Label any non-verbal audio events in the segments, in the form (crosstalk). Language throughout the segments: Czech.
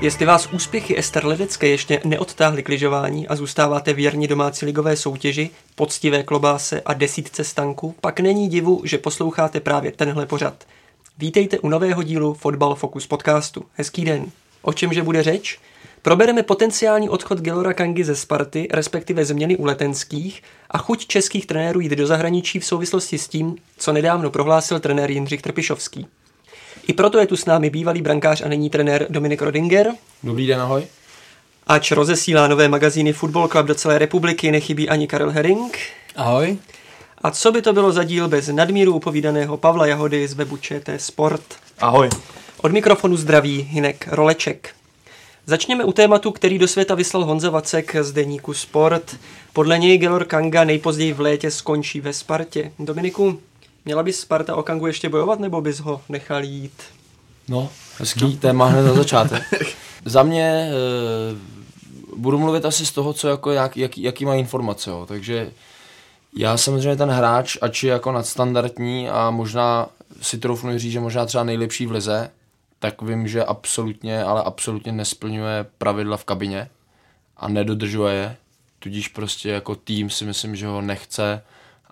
Jestli vás úspěchy Ester Ledecké ještě neodtáhly k lyžování a zůstáváte věrni domácí ligové soutěži, poctivé klobáse a desítce stanku, pak není divu, že posloucháte právě tenhle pořad. Vítejte u nového dílu Fotbal Focus podcastu. Hezký den. O čemže bude řeč? Probereme potenciální odchod Gelora Kangy ze Sparty, respektive změny u letenských a chuť českých trenérů jít do zahraničí v souvislosti s tím, co nedávno prohlásil trenér Jindřich Trpišovský. I proto je tu s námi bývalý brankář a nyní trenér Dominik Rodinger. Dobrý den, ahoj. Ač rozesílá nové magazíny Football Club do celé republiky, nechybí ani Karel Herring. Ahoj. A co by to bylo za díl bez nadmíru upovídaného Pavla Jahody z webu ČT Sport? Ahoj. Od mikrofonu zdraví Hinek Roleček. Začněme u tématu, který do světa vyslal Honza Vacek z deníku Sport. Podle něj Gelor Kanga nejpozději v létě skončí ve Spartě. Dominiku, měla bys Sparta o Kangu ještě bojovat, nebo bys ho nechal jít? No, hezký no. téma hned na začátek. (laughs) Za mě e, budu mluvit asi z toho, co jako jak, jak, jaký má informace, jo. takže já samozřejmě ten hráč, ač je jako nadstandardní a možná si troufnu říct, že možná třeba nejlepší v lize, tak vím, že absolutně, ale absolutně nesplňuje pravidla v kabině a nedodržuje je. Tudíž prostě jako tým si myslím, že ho nechce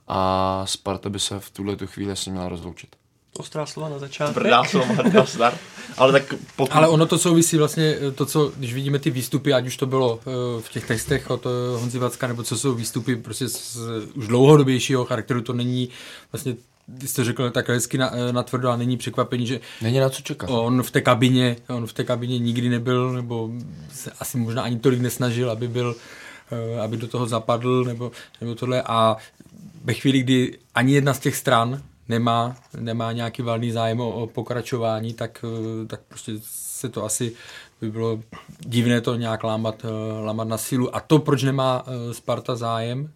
a Sparta by se v tuhle tu chvíli s ním měla rozloučit. Ostrá slova na začátek. Tvrdá slova start. Ale, tak pokud... Ale ono to souvisí vlastně to, co, když vidíme ty výstupy, ať už to bylo v těch textech od Honzi Vacka, nebo co jsou výstupy prostě z už dlouhodobějšího charakteru, to není vlastně ty jste řekl tak hezky na, natvrdo a není překvapení, že není na co čekat. On v té kabině, on v té kabině nikdy nebyl, nebo se asi možná ani tolik nesnažil, aby byl aby do toho zapadl, nebo, nebo tohle. A ve chvíli, kdy ani jedna z těch stran nemá, nemá nějaký valný zájem o, o pokračování, tak, tak prostě se to asi by bylo divné to nějak lámat, lámat na sílu. A to, proč nemá Sparta zájem,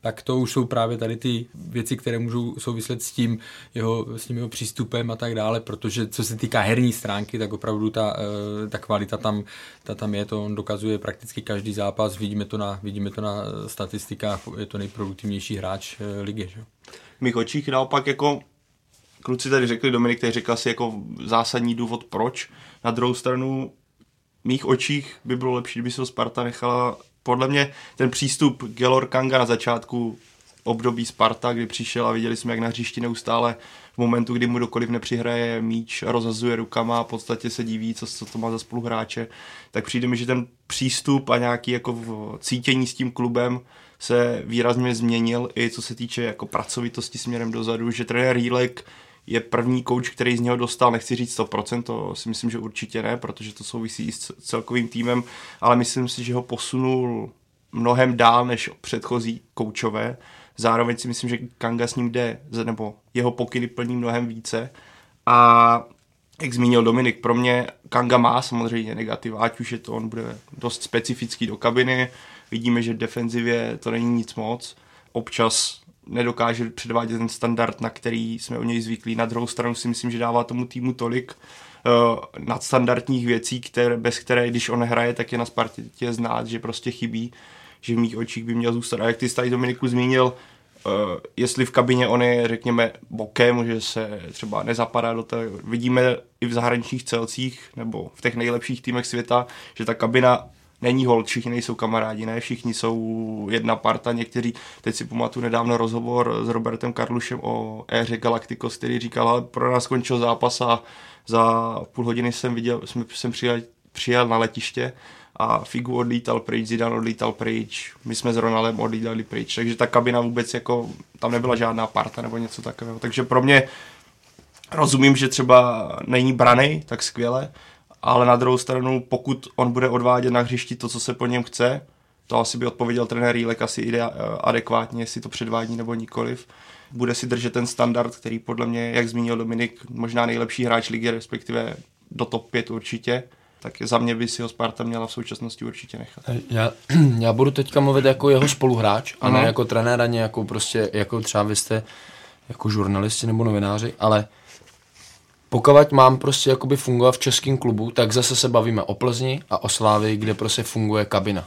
tak to už jsou právě tady ty věci, které můžou souviset s tím jeho, s tím jeho přístupem a tak dále, protože co se týká herní stránky, tak opravdu ta, ta kvalita tam, ta tam je, to on dokazuje prakticky každý zápas, vidíme to na, vidíme to na statistikách, je to nejproduktivnější hráč ligy. Že? Mých očích naopak jako kluci tady řekli, Dominik tady řekl asi jako zásadní důvod proč. Na druhou stranu mých očích by bylo lepší, kdyby se Sparta nechala podle mě ten přístup Gelor Kanga na začátku období Sparta, kdy přišel a viděli jsme, jak na hřišti neustále v momentu, kdy mu dokoliv nepřihraje míč, rozhazuje rukama a v podstatě se diví, co, co to má za spoluhráče, tak přijde mi, že ten přístup a nějaký jako cítění s tím klubem se výrazně změnil i co se týče jako pracovitosti směrem dozadu, že trenér Jílek je první kouč, který z něho dostal, nechci říct 100%, to si myslím, že určitě ne, protože to souvisí i s celkovým týmem, ale myslím si, že ho posunul mnohem dál než předchozí koučové. Zároveň si myslím, že Kanga s ním jde, nebo jeho pokyny plní mnohem více. A jak zmínil Dominik, pro mě Kanga má samozřejmě negativ, ať už je to, on bude dost specifický do kabiny, vidíme, že v defenzivě to není nic moc, občas nedokáže předvádět ten standard, na který jsme o něj zvyklí. Na druhou stranu si myslím, že dává tomu týmu tolik uh, nadstandardních věcí, které, bez které, když on hraje, tak je na Spartě znát, že prostě chybí, že v mých očích by měl zůstat. A jak ty jsi tady Dominiku zmínil, uh, jestli v kabině on je, řekněme, bokem, že se třeba nezapadá do té, vidíme i v zahraničních celcích nebo v těch nejlepších týmech světa, že ta kabina není hold, všichni nejsou kamarádi, ne, všichni jsou jedna parta, někteří, teď si pamatuju nedávno rozhovor s Robertem Karlušem o éře Galacticos, který říkal, ale pro nás skončil zápas a za půl hodiny jsem viděl, jsem, jsem přijel, přijel na letiště a Figu odlítal pryč, Zidane odlítal pryč, my jsme s Ronaldem odlítali pryč, takže ta kabina vůbec jako, tam nebyla žádná parta nebo něco takového, takže pro mě rozumím, že třeba není branej tak skvěle, ale na druhou stranu, pokud on bude odvádět na hřišti to, co se po něm chce, to asi by odpověděl trenér Rílek asi idea, adekvátně, jestli to předvádí nebo nikoliv. Bude si držet ten standard, který podle mě, jak zmínil Dominik, možná nejlepší hráč ligy, respektive do top 5 určitě. tak za mě by si ho Sparta měla v současnosti určitě nechat. Já, (clears throat) já budu teďka mluvit jako jeho spoluhráč, a ne jako trenér, ani jako prostě, jako třeba vy jste jako žurnalisti nebo novináři, ale pokud mám prostě jakoby fungovat v českém klubu, tak zase se bavíme o Plzni a o Slávii, kde prostě funguje kabina.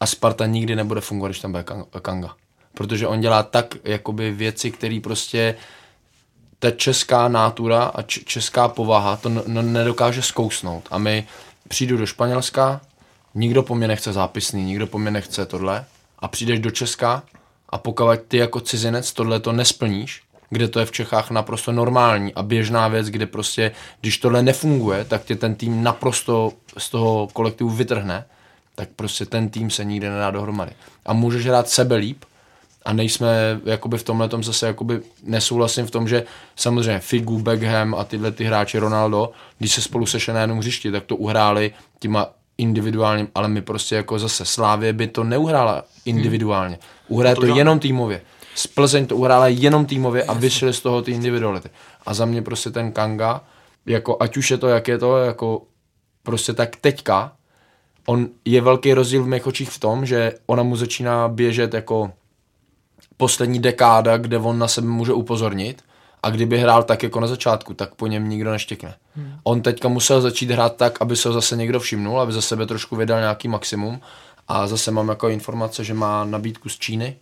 A Sparta nikdy nebude fungovat, když tam bude Kan- Kanga. Protože on dělá tak jakoby věci, které prostě ta česká nátura a česká povaha to n- n- nedokáže zkousnout. A my přijdu do Španělska, nikdo po mně nechce zápisný, nikdo po mně nechce tohle a přijdeš do Česka a pokud ty jako cizinec tohle to nesplníš, kde to je v Čechách naprosto normální a běžná věc, kde prostě, když tohle nefunguje, tak tě ten tým naprosto z toho kolektivu vytrhne, tak prostě ten tým se nikdy nedá dohromady. A můžeš hrát sebe líp, a nejsme jakoby v tomhle tom zase jakoby nesouhlasím v tom, že samozřejmě Figu, Beckham a tyhle ty hráči Ronaldo, když se spolu sešli na jednom hřišti, tak to uhráli těma individuálním, ale my prostě jako zase Slávě by to neuhrála individuálně. Uhraje to jenom týmově. Z Plzeň to uhrála jenom týmově a vyšly z toho ty individuality. A za mě prostě ten Kanga, jako ať už je to, jak je to, jako prostě tak teďka, on je velký rozdíl v mých očích v tom, že ona mu začíná běžet jako poslední dekáda, kde on na sebe může upozornit a kdyby hrál tak jako na začátku, tak po něm nikdo neštěkne. Hmm. On teďka musel začít hrát tak, aby se ho zase někdo všimnul, aby za sebe trošku vydal nějaký maximum a zase mám jako informace, že má nabídku z Číny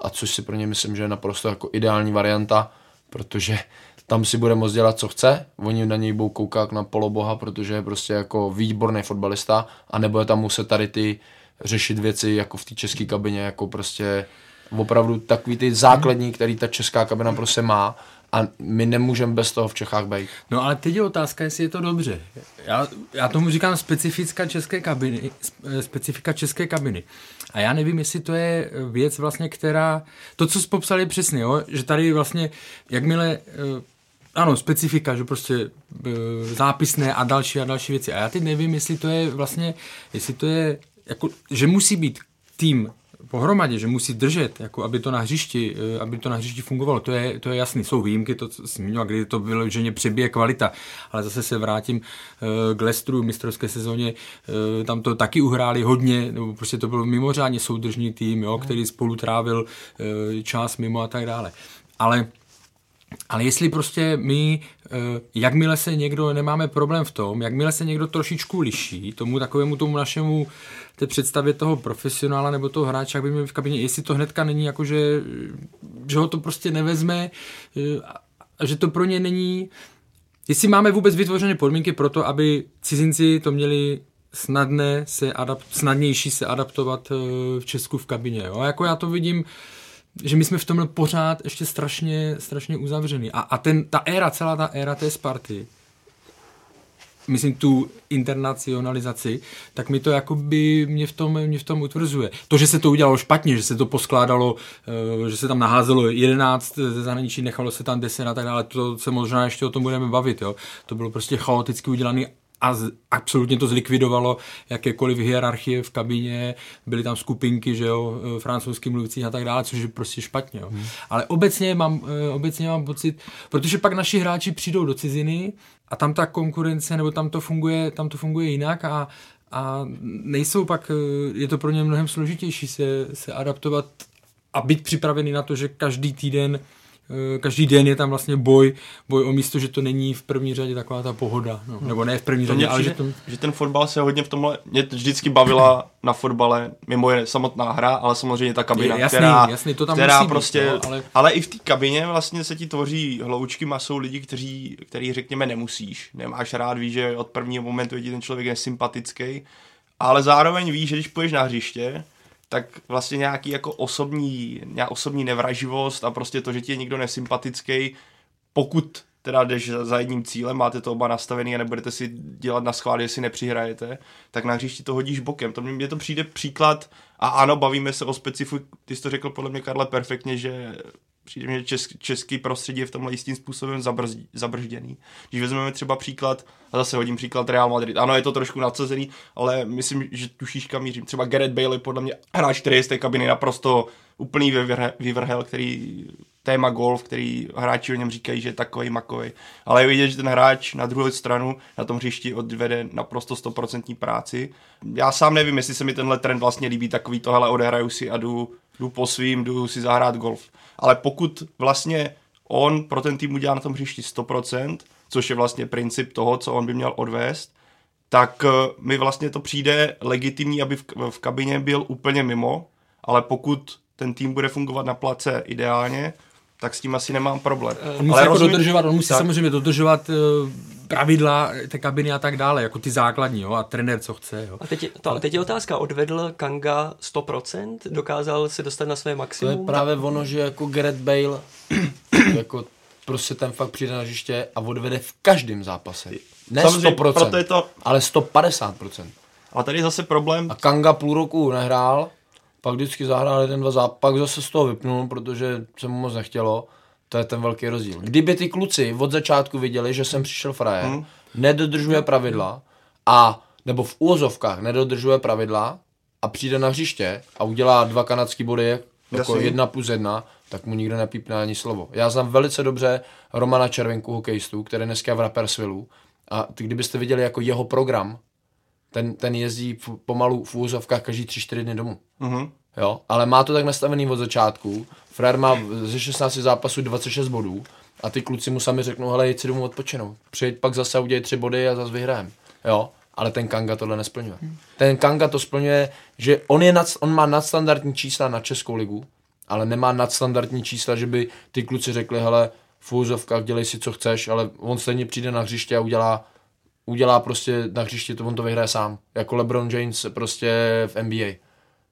a což si pro ně myslím, že je naprosto jako ideální varianta, protože tam si bude moct dělat, co chce, oni na něj budou koukat na poloboha, protože je prostě jako výborný fotbalista a nebude tam muset tady ty řešit věci jako v té české kabině, jako prostě opravdu takový ty základní, který ta česká kabina prostě má a my nemůžeme bez toho v Čechách být. No ale teď je otázka, jestli je to dobře. Já, já tomu říkám specifická české kabiny, sp- specifika české kabiny. A já nevím, jestli to je věc vlastně, která, to, co jsi popsal je přesně, jo? že tady vlastně, jakmile, eh, ano, specifika, že prostě eh, zápisné a další a další věci. A já teď nevím, jestli to je vlastně, jestli to je, jako, že musí být tým pohromadě, že musí držet, jako aby to na hřišti, eh, aby to na hřišti fungovalo, to je, to je jasný. Jsou výjimky, to zmiňoval, kdy to bylo, že mě přebije kvalita, ale zase se vrátím eh, k Lestru, mistrovské sezóně, eh, tam to taky uhráli hodně, nebo prostě to byl mimořádně soudržný tým, jo, který spolu trávil čas mimo a tak dále. Ale ale jestli prostě my, eh, jakmile se někdo, nemáme problém v tom, jakmile se někdo trošičku liší tomu takovému tomu našemu té představě toho profesionála nebo toho hráče, jak by měl v kabině, jestli to hnedka není jako, že, že ho to prostě nevezme eh, a- a že to pro ně není, jestli máme vůbec vytvořené podmínky pro to, aby cizinci to měli snadné se adapt, snadnější se adaptovat eh, v Česku v kabině. Jo? Jako já to vidím, že my jsme v tomhle pořád ještě strašně, strašně uzavřený. A, a ten, ta éra, celá ta éra té Sparty, myslím tu internacionalizaci, tak mi to jakoby mě v tom, mě v tom utvrzuje. To, že se to udělalo špatně, že se to poskládalo, eh, že se tam naházelo 11 ze zahraničí, nechalo se tam 10 a tak dále, to se možná ještě o tom budeme bavit, jo. To bylo prostě chaoticky udělaný a z, absolutně to zlikvidovalo jakékoliv hierarchie v kabině, byly tam skupinky, že jo, eh, francouzský mluvící a tak dále, což je prostě špatně, jo. Hmm. Ale obecně mám, eh, obecně mám pocit, protože pak naši hráči přijdou do ciziny a tam ta konkurence, nebo tam to funguje, tam to funguje jinak a, a nejsou pak, eh, je to pro ně mnohem složitější se, se adaptovat a být připravený na to, že každý týden každý den je tam vlastně boj, boj o místo, že to není v první řadě taková ta pohoda, no. nebo ne v první To řadě, ale že to... že ten fotbal se hodně v tomhle, mě vždycky bavila (laughs) na fotbale, mimo je samotná hra, ale samozřejmě ta kabina, Je, jasný, která, jasný, to tam která musí být, prostě, no, ale... ale- ale i v té kabině vlastně se ti tvoří hloučky masou lidí, kteří, který řekněme nemusíš, nemáš rád, víš, že od prvního momentu je ti ten člověk nesympatický, ale zároveň víš, že když půjdeš na hřiště, tak vlastně nějaký jako osobní, nějak osobní nevraživost a prostě to, že ti je někdo nesympatický, pokud teda jdeš za jedním cílem, máte to oba nastavený a nebudete si dělat na schvál, jestli nepřihrajete, tak na hřišti to hodíš bokem. To mně to přijde příklad a ano, bavíme se o specifiku, ty jsi to řekl podle mě, Karle, perfektně, že přijde mi, že český, český prostředí je v tomhle jistým způsobem zabrzd, zabržděný. Když vezmeme třeba příklad, a zase hodím příklad Real Madrid, ano, je to trošku nadsazený, ale myslím, že tušíš kam mířím. Třeba Gareth Bale je podle mě hráč, který je z té kabiny naprosto úplný vyvrhel, který téma golf, který hráči o něm říkají, že je takový makový. Ale je vidět, že ten hráč na druhou stranu na tom hřišti odvede naprosto 100% práci. Já sám nevím, jestli se mi tenhle trend vlastně líbí, takový tohle odehraju si a jdu, jdu po svým, jdu si zahrát golf. Ale pokud vlastně on pro ten tým udělá na tom hřišti 100%, což je vlastně princip toho, co on by měl odvést, tak eh, mi vlastně to přijde legitimní, aby v, kabině byl úplně mimo, ale pokud ten tým bude fungovat na place ideálně, tak s tím asi nemám problém. On musí Ale jako rozumím- dodržovat, on musí tak. samozřejmě dodržovat eh, pravidla té kabiny a tak dále, jako ty základní, jo, a trenér co chce, jo. A teď je, to, teď je otázka, odvedl Kanga 100%? Dokázal se dostat na své To je maximum? právě ono, že jako Gareth Bale (clears throat) jako prostě ten fakt přijde na hřiště a odvede v každém zápase. Ne Samozřejmě, 100%, proto je to- ale 150%. A tady je zase problém, A Kanga půl roku nehrál, pak vždycky zahrál jeden, dva zápasy, pak zase z toho vypnul, protože se mu moc nechtělo. To je ten velký rozdíl. Kdyby ty kluci od začátku viděli, že jsem přišel frajer, Hmm. nedodržuje pravidla a nebo v úvozovkách nedodržuje pravidla a přijde na hřiště a udělá dva kanadský body jako Jasně. jedna plus jedna, tak mu nikdo nepípne ani slovo. Já znám velice dobře Romana Červenku, hokejistu, který dneska je v Rapperswillu a ty, kdybyste viděli jako jeho program, ten, ten jezdí v, pomalu v úvozovkách každý 3-4 dny domů. Mhm. Jo, ale má to tak nastavený od začátku. Frér má ze 16 zápasů 26 bodů a ty kluci mu sami řeknou, hele, jď si domů odpočinout. Přijeď pak zase udělej tři body a zase vyhrajem. Jo, ale ten Kanga tohle nesplňuje. Ten Kanga to splňuje, že on, je nad, on má nadstandardní čísla na Českou ligu, ale nemá nadstandardní čísla, že by ty kluci řekli, hele, v úzovkách dělej si, co chceš, ale on stejně přijde na hřiště a udělá udělá prostě na hřiště, to on to vyhraje sám. Jako LeBron James prostě v NBA.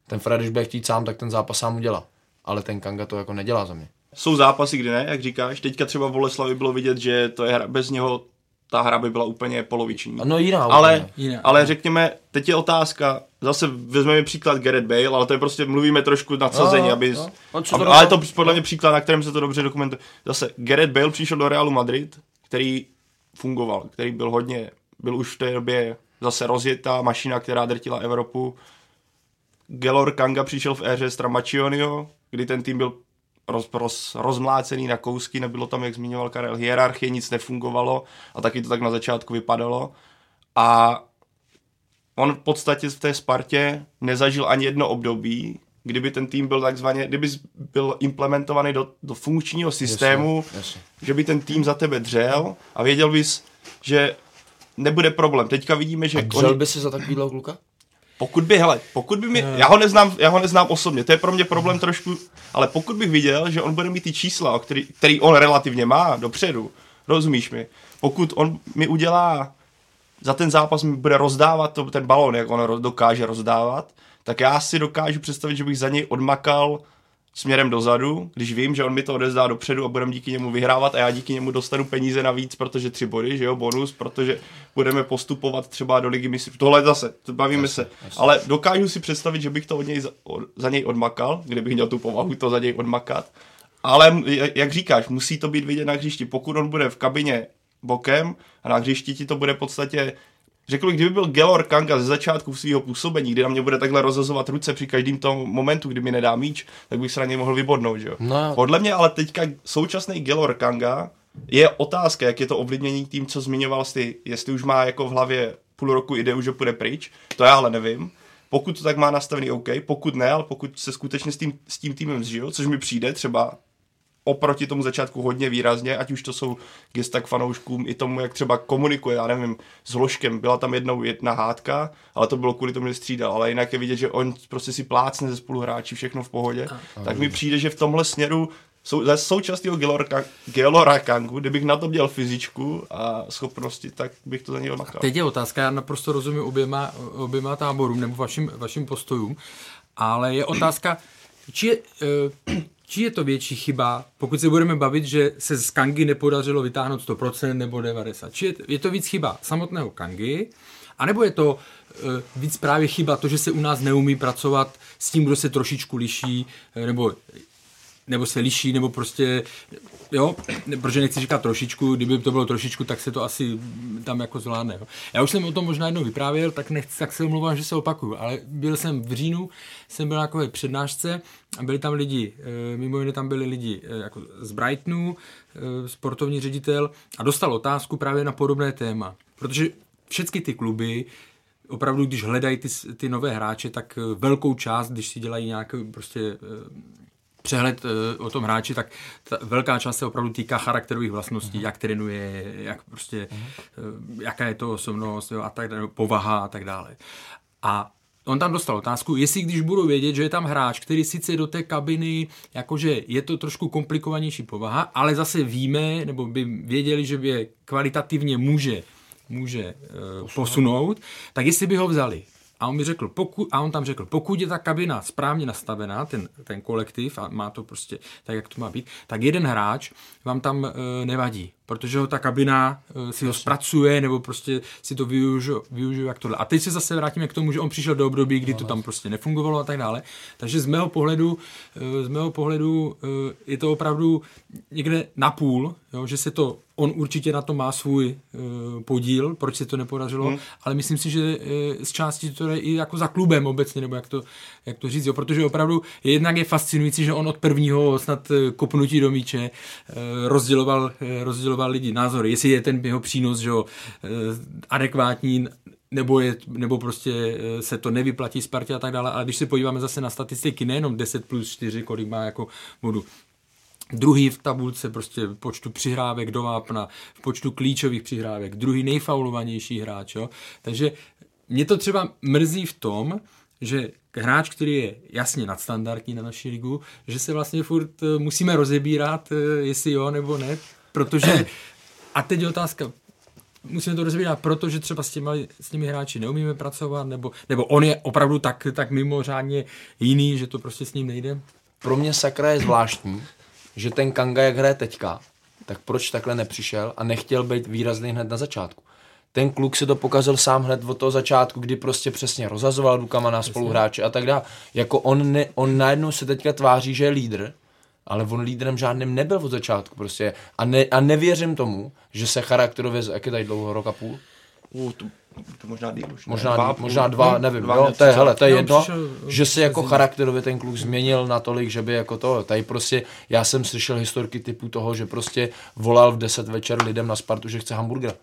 Ten Fred, když bude chtít sám, tak ten zápas sám udělá. Ale ten Kanga to jako nedělá za mě. jsou zápasy, kdy ne, jak říkáš. Teďka třeba v Boleslavi bylo vidět, že to je hra, bez něho ta hra by byla úplně poloviční. No jiná ale, úplně. Jiná. ale řekněme, teď je otázka, zase vezmeme příklad Gareth Bale, ale to je prostě, mluvíme trošku nadsazení, No, aby, no. On aby ale to podle mě příklad, na kterém se to dobře dokumentuje. Zase Gareth Bale přišel do Realu Madrid, který fungoval, který byl hodně, byl už v té době zase rozjetá mašina, která drtila Evropu. Gelor Kanga přišel v éře Stramaccionio, kdy ten tým byl roz, roz, rozmlácený na kousky, nebylo tam, jak zmiňoval Karel, hierarchie, nic nefungovalo a taky to tak na začátku vypadalo. A on v podstatě v té Spartě nezažil ani jedno období, kdyby ten tým byl takzvaně, kdyby byl implementovaný do, do funkčního systému, Jasně, jasně. že by ten tým za tebe dřel a věděl bys, že nebude problém. Teďka vidíme, že A dřel by si za takovýhle kluka? Pokud by, hele, pokud by mi, já ho neznám, já ho neznám osobně, to je pro mě problém trošku, ale pokud bych viděl, že on bude mít ty čísla, který, který on relativně má dopředu, rozumíš mi, pokud on mi udělá, za ten zápas mi bude rozdávat to, ten balón, jak on dokáže rozdávat, tak já si dokážu představit, že bych za něj odmakal směrem dozadu, když vím, že on mi to odezdá dopředu a budeme díky němu vyhrávat a já díky němu dostanu peníze navíc, protože tři body, že jo, bonus, protože budeme postupovat třeba do ligy mistrů. Tohle zase, to bavíme se. Ale dokážu si představit, že bych to od něj za, od, za něj odmakal, kdybych měl tu povahu to za něj odmakat. Ale jak říkáš, musí to být vidět na hřišti. Pokud on bude v kabině bokem a na hřišti ti to bude v podstatě Řekl kdyby byl Gelor Kanga ze začátku svého působení, kdy na mě bude takhle rozhazovat ruce při každém tom momentu, kdy mi nedá míč, tak bych se na něj mohl vybodnout, že jo? No. Podle mě ale teďka současný Gelor Kanga je otázka, jak je to ovlivnění tím, co zmiňoval jsi, jestli už má jako v hlavě půl roku ideu, že půjde pryč, to já ale nevím. Pokud to tak má nastavený OK, pokud ne, ale pokud se skutečně s tím, s tím týmem zžijou, což mi přijde třeba oproti tomu začátku hodně výrazně, ať už to jsou gesta k fanouškům, i tomu, jak třeba komunikuje, já nevím, s Hloškem, byla tam jednou jedna hádka, ale to bylo kvůli tomu, že střídal, ale jinak je vidět, že on prostě si plácne ze spoluhráči, všechno v pohodě, tak mi přijde, že v tomhle směru sou, za současného Gelora, Gelora Kangu, kdybych na to měl fyzičku a schopnosti, tak bych to za něj odmakal. Teď je otázka, já naprosto rozumím oběma, oběma táborům nebo vašim, vašim postojům, ale je otázka, či či je to větší chyba, pokud se budeme bavit, že se z Kangy nepodařilo vytáhnout 100% nebo 90%. Či je, je to víc chyba samotného Kangy, anebo je to eh, víc právě chyba to, že se u nás neumí pracovat s tím, kdo se trošičku liší, eh, nebo nebo se liší, nebo prostě, jo, protože nechci říkat trošičku, kdyby to bylo trošičku, tak se to asi tam jako zvládne. Jo. Já už jsem o tom možná jednou vyprávěl, tak nechci, tak se omlouvám, že se opakuju, ale byl jsem v říjnu, jsem byl na takové přednášce a byli tam lidi, eh, mimo jiné tam byli lidi eh, jako z Brightonu, eh, sportovní ředitel a dostal otázku právě na podobné téma, protože všechny ty kluby opravdu, když hledají ty, ty nové hráče, tak velkou část, když si dělají nějaký prostě přehled o tom hráči, tak ta velká část se opravdu týká charakterových vlastností, uh-huh. jak trénuje, jak prostě, uh-huh. jaká je to osobnost, jo, a tak povaha a tak dále. A on tam dostal otázku, jestli když budu vědět, že je tam hráč, který sice do té kabiny, jakože je to trošku komplikovanější povaha, ale zase víme, nebo by věděli, že by kvalitativně může, může uh, posunout, tak jestli by ho vzali. A on mi řekl, pokud, a on tam řekl, pokud je ta kabina správně nastavená, ten, ten kolektiv, a má to prostě tak, jak to má být, tak jeden hráč vám tam e, nevadí protože ho ta kabina uh, si ho zpracuje, nebo prostě si to využiju jak tohle. A teď se zase vrátíme k tomu, že on přišel do období, kdy to tam prostě nefungovalo a tak dále. Takže z mého pohledu, uh, z mého pohledu uh, je to opravdu někde na půl, jo, že se to on určitě na to má svůj uh, podíl, proč se to nepodařilo, hmm. ale myslím si, že uh, z části to je i jako za klubem obecně, nebo jak to, jak to říct, jo, protože opravdu jednak je fascinující, že on od prvního snad kopnutí do míče uh, rozděloval, uh, rozděloval rozděloval lidi názory, jestli je ten jeho přínos že, eh, adekvátní, nebo, je, nebo prostě eh, se to nevyplatí Spartě a tak dále. Ale když se podíváme zase na statistiky, nejenom 10 plus 4, kolik má jako bodu, druhý v tabulce prostě v počtu přihrávek do vápna, v počtu klíčových přihrávek, druhý nejfaulovanější hráč. Jo? Takže mě to třeba mrzí v tom, že hráč, který je jasně nadstandardní na naší ligu, že se vlastně furt eh, musíme rozebírat, jestli jo nebo ne, protože, a teď je otázka, musíme to rozvíjet, protože třeba s těmi, s těmi hráči neumíme pracovat, nebo, nebo on je opravdu tak, tak mimořádně jiný, že to prostě s ním nejde? Pro mě sakra je zvláštní, že ten Kanga, jak hraje teďka, tak proč takhle nepřišel a nechtěl být výrazný hned na začátku. Ten kluk si to pokazil sám hned od toho začátku, kdy prostě přesně rozhazoval rukama na spoluhráče a tak dále. Jako on, ne, on najednou se teďka tváří, že je lídr, ale on lídrem žádným nebyl od začátku prostě. A, ne, a nevěřím tomu, že se charakterově, jak je tady dlouho, rok a půl? Uh, to, to možná díl už. Možná, dva, půl, možná dva, nevím, dva, jo, to je, hele, to je jedno, přišel, že se jako charakterově ten kluk změnil natolik, že by jako to, tady prostě, já jsem slyšel historky typu toho, že prostě volal v 10 večer lidem na Spartu, že chce hamburger.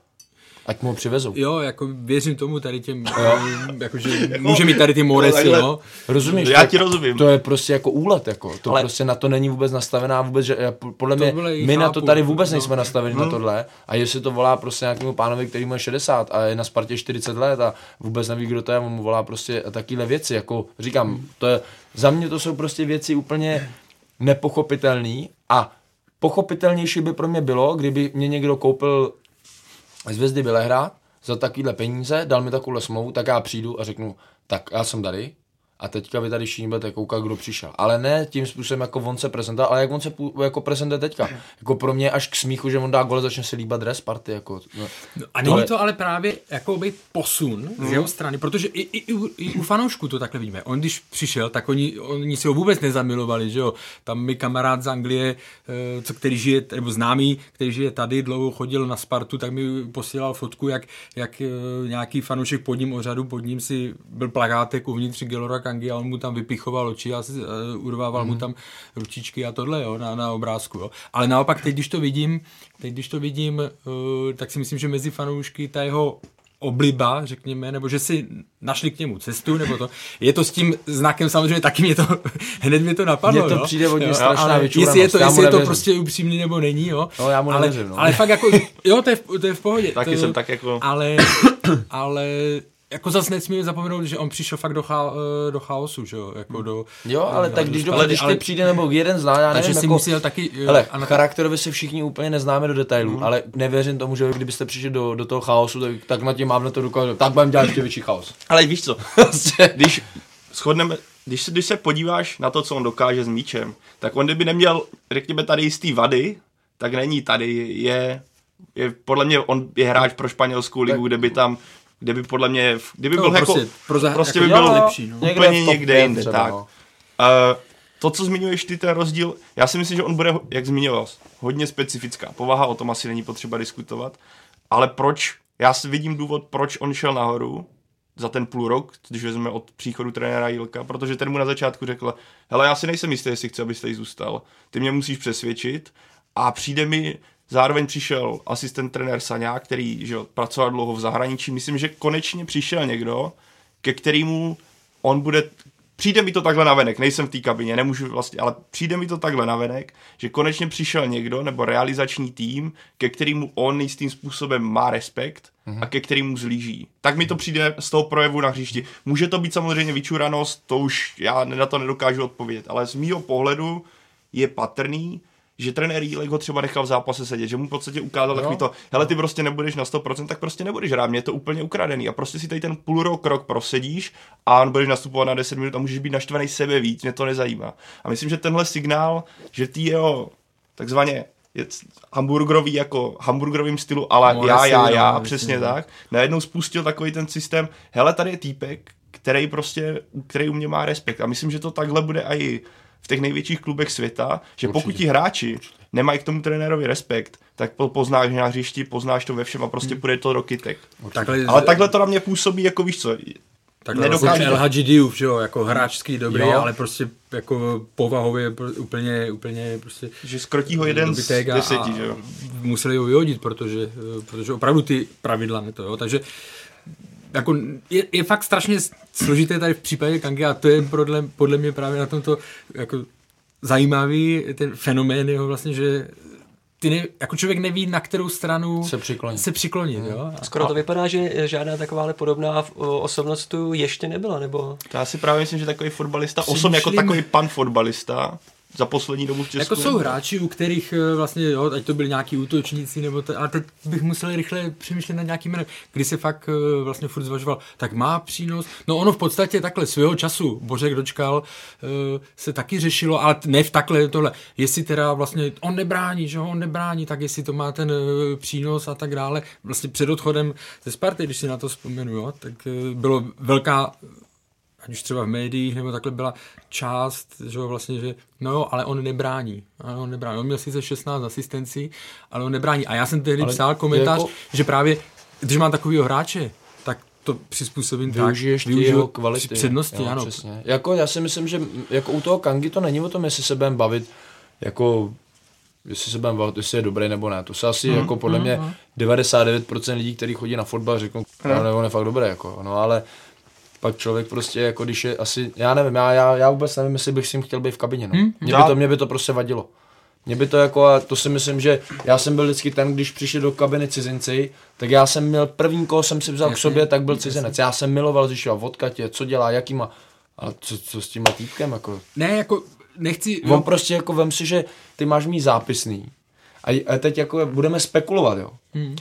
Ať mu ho přivezou. Jo, jako věřím tomu tady těm, jo. (laughs) jako, že může mít tady ty moresy, no. Rozumíš? Já ti rozumím. To je prostě jako úlet, jako. To Ale... prostě na to není vůbec nastavená vůbec, že podle mě, my chápu, na to tady vůbec no. nejsme nastaveni no. na tohle. A jestli to volá prostě nějakému pánovi, který má 60 a je na Spartě 40 let a vůbec neví, kdo to je, on mu volá prostě takovéhle věci, jako říkám, to je, za mě to jsou prostě věci úplně nepochopitelné a pochopitelnější by pro mě bylo, kdyby mě někdo koupil z Hvězdy Bělehrad za takovýhle peníze, dal mi takovou smlouvu, tak já přijdu a řeknu, tak já jsem tady, a teďka vy tady všichni budete koukat, kdo přišel. Ale ne tím způsobem, jako on se prezentuje, ale jak on se jako prezentuje teďka. Jako pro mě až k smíchu, že on dá gole, začne si líbat dres party. Jako, no. No, a není to ale právě jako by posun z jeho strany, protože i, i, i, u, i u fanoušků to takhle vidíme. On když přišel, tak oni, oni si ho vůbec nezamilovali, že jo. Tam mi kamarád z Anglie, eh, co, který žije, nebo známý, který žije tady, dlouho chodil na Spartu, tak mi posílal fotku, jak, jak eh, nějaký fanoušek pod ním ořadu, pod ním si byl plagátek uvnitř Gelora Kangi a on mu tam vypichoval oči a uh, urvával mm. mu mhm. tam ručičky a tohle jo, na, na obrázku. Jo. Ale naopak teď, když to vidím, teď, když to vidím, uh, tak si myslím, že mezi fanoušky ta jeho obliba, řekněme, nebo že si našli k němu cestu, nebo to. Je to s tím znakem samozřejmě taky mě to, (laughs) hned mě to napadlo. Mně to jo? přijde od něj strašná Jestli je to, jestli je to prostě upřímný nebo není, jo. No, já mu ale, nevěřím, no. ale fakt jako, jo, to je, to je v pohodě. (laughs) Taky to, jsem tak jako... Ale, ale jako zase nesmíme zapomenout, že on přišel fakt do, cha, eh, do chaosu, že jo, jako do... Jo, ale do, tak když, do, ale, když ale, přijde nebo jeden zná, já nevím, si jako, musel taky... Jo, hele, a na charakterově se všichni úplně neznáme do detailů, mm. ale nevěřím tomu, že kdybyste přišli do, do toho chaosu, tak, tak na tím mávnete rukou, tak budeme dělat ještě větší chaos. (laughs) Ale víš co, (laughs) když shodneme, když se, když se podíváš na to, co on dokáže s míčem, tak on kdyby neměl, řekněme, tady jistý vady, tak není tady, je je, podle mě on je hráč pro španělskou ligu, tak, kde by tam kde by podle mě, kdyby no, byl prostě, jako, pro zah- prostě jako by byl lepší, no. úplně někde, někde jinde, tak. No. Uh, to, co zmiňuješ ty, ten rozdíl, já si myslím, že on bude, jak zmiňoval, hodně specifická. Povaha o tom asi není potřeba diskutovat, ale proč, já si vidím důvod, proč on šel nahoru za ten půl rok, když vezmeme od příchodu trenéra Jilka, protože ten mu na začátku řekl, hele, já si nejsem jistý, jestli chci, abyste tady zůstal. Ty mě musíš přesvědčit a přijde mi, zároveň přišel asistent trenér Saňák, který že, pracoval dlouho v zahraničí. Myslím, že konečně přišel někdo, ke kterému on bude přijde mi to takhle navenek, nejsem v té kabině, nemůžu vlastně, ale přijde mi to takhle navenek, že konečně přišel někdo nebo realizační tým, ke kterému on jistým způsobem má respekt mm-hmm. a ke kterému zlíží. Tak mi to přijde z toho projevu na hřišti. Může to být samozřejmě vyčuranost, to už já na to nedokážu odpovědět, ale z mýho pohledu je patrný, že trenér Jílek ho třeba nechal v zápase sedět, že mu v podstatě ukázal no. takový to, hele, ty prostě nebudeš na 100%, tak prostě nebudeš hrát, mě je to úplně ukradený a prostě si tady ten půl rok, rok prosedíš a on budeš nastupovat na 10 minut a můžeš být naštvaný sebe víc, mě to nezajímá. A myslím, že tenhle signál, že ty jeho takzvaně je hamburgerový jako hamburgerovým stylu, ale no, já, já, já, no, přesně no. tak, najednou spustil takový ten systém, hele, tady je týpek, který prostě, který u mě má respekt a myslím, že to takhle bude i v těch největších klubech světa, že Určitě. pokud ti hráči Určitě. nemají k tomu trenérovi respekt, tak poznáš na hřišti, poznáš to ve všem a prostě hmm. půjde to do kytek. Takhle, Ale takhle to na mě působí, jako víš co, tak nedokáže... El Diouf, že jo, jako hráčský dobrý, jo. ale prostě jako povahově úplně, úplně prostě... Že skrotí ho jeden z deseti, že jo. Museli ho vyhodit, protože, protože opravdu ty pravidla ne to, jo, takže jako je, je fakt strašně složité tady v případě Kangy a to je podle, podle mě právě na tomto jako zajímavý ten fenomén jeho vlastně, že ty ne, jako člověk neví, na kterou stranu se přiklonit. Se přiklonit jo? Skoro to vypadá, že žádná taková podobná osobnost tu ještě nebyla, nebo? To já si právě myslím, že takový fotbalista, osobně jako takový pan fotbalista, za poslední dobu v Česku. Jako jsou hráči, u kterých eh, vlastně, jo, ať to byli nějaký útočníci, nebo to, ale teď bych musel rychle přemýšlet na nějaký jménem, kdy se fakt eh, vlastně furt zvažoval, tak má přínos. No ono v podstatě takhle svého času, Bořek dočkal, eh, se taky řešilo, ale ne v takhle tohle, jestli teda vlastně on nebrání, že on nebrání, tak jestli to má ten přínos a tak dále. Vlastně před odchodem ze Sparty, když si na to vzpomenu, jo, tak bylo velká ať už třeba v médiích, nebo takhle byla část, že vlastně, že no jo, ale on nebrání. Ale on nebrání. On měl sice 16 asistencí, ale on nebrání. A já jsem tehdy ale psal komentář, jako... že právě, když mám takovýho hráče, tak to přizpůsobím Využiješ tak, využiju jeho kvality. Přednosti, jo, ano. Přesně. Jako já si myslím, že jako u toho Kangy to není o tom, jestli se budeme bavit jako jestli se budeme bavit, jestli je dobrý nebo ne. To se asi mm, jako podle mm, mě mm. 99% lidí, kteří chodí na fotbal, řeknou, no, on je fakt dobrý, jako, no ale pak člověk prostě, jako když je asi, já nevím, já, já, já vůbec nevím, jestli bych s ním chtěl být v kabině, no. Hmm? Mě, by to, mě by to prostě vadilo. Mě by to jako, a to si myslím, že já jsem byl vždycky ten, když přišli do kabiny cizinci, tak já jsem měl první, koho jsem si vzal k sobě, tak byl cizinec. Já jsem miloval zjišťovat v Katě, co dělá, jaký má, ale co, co s tím týpkem, jako. Ne, jako nechci... On prostě jako vem si, že ty máš mít zápisný. A, a teď jako budeme spekulovat, jo. Hmm.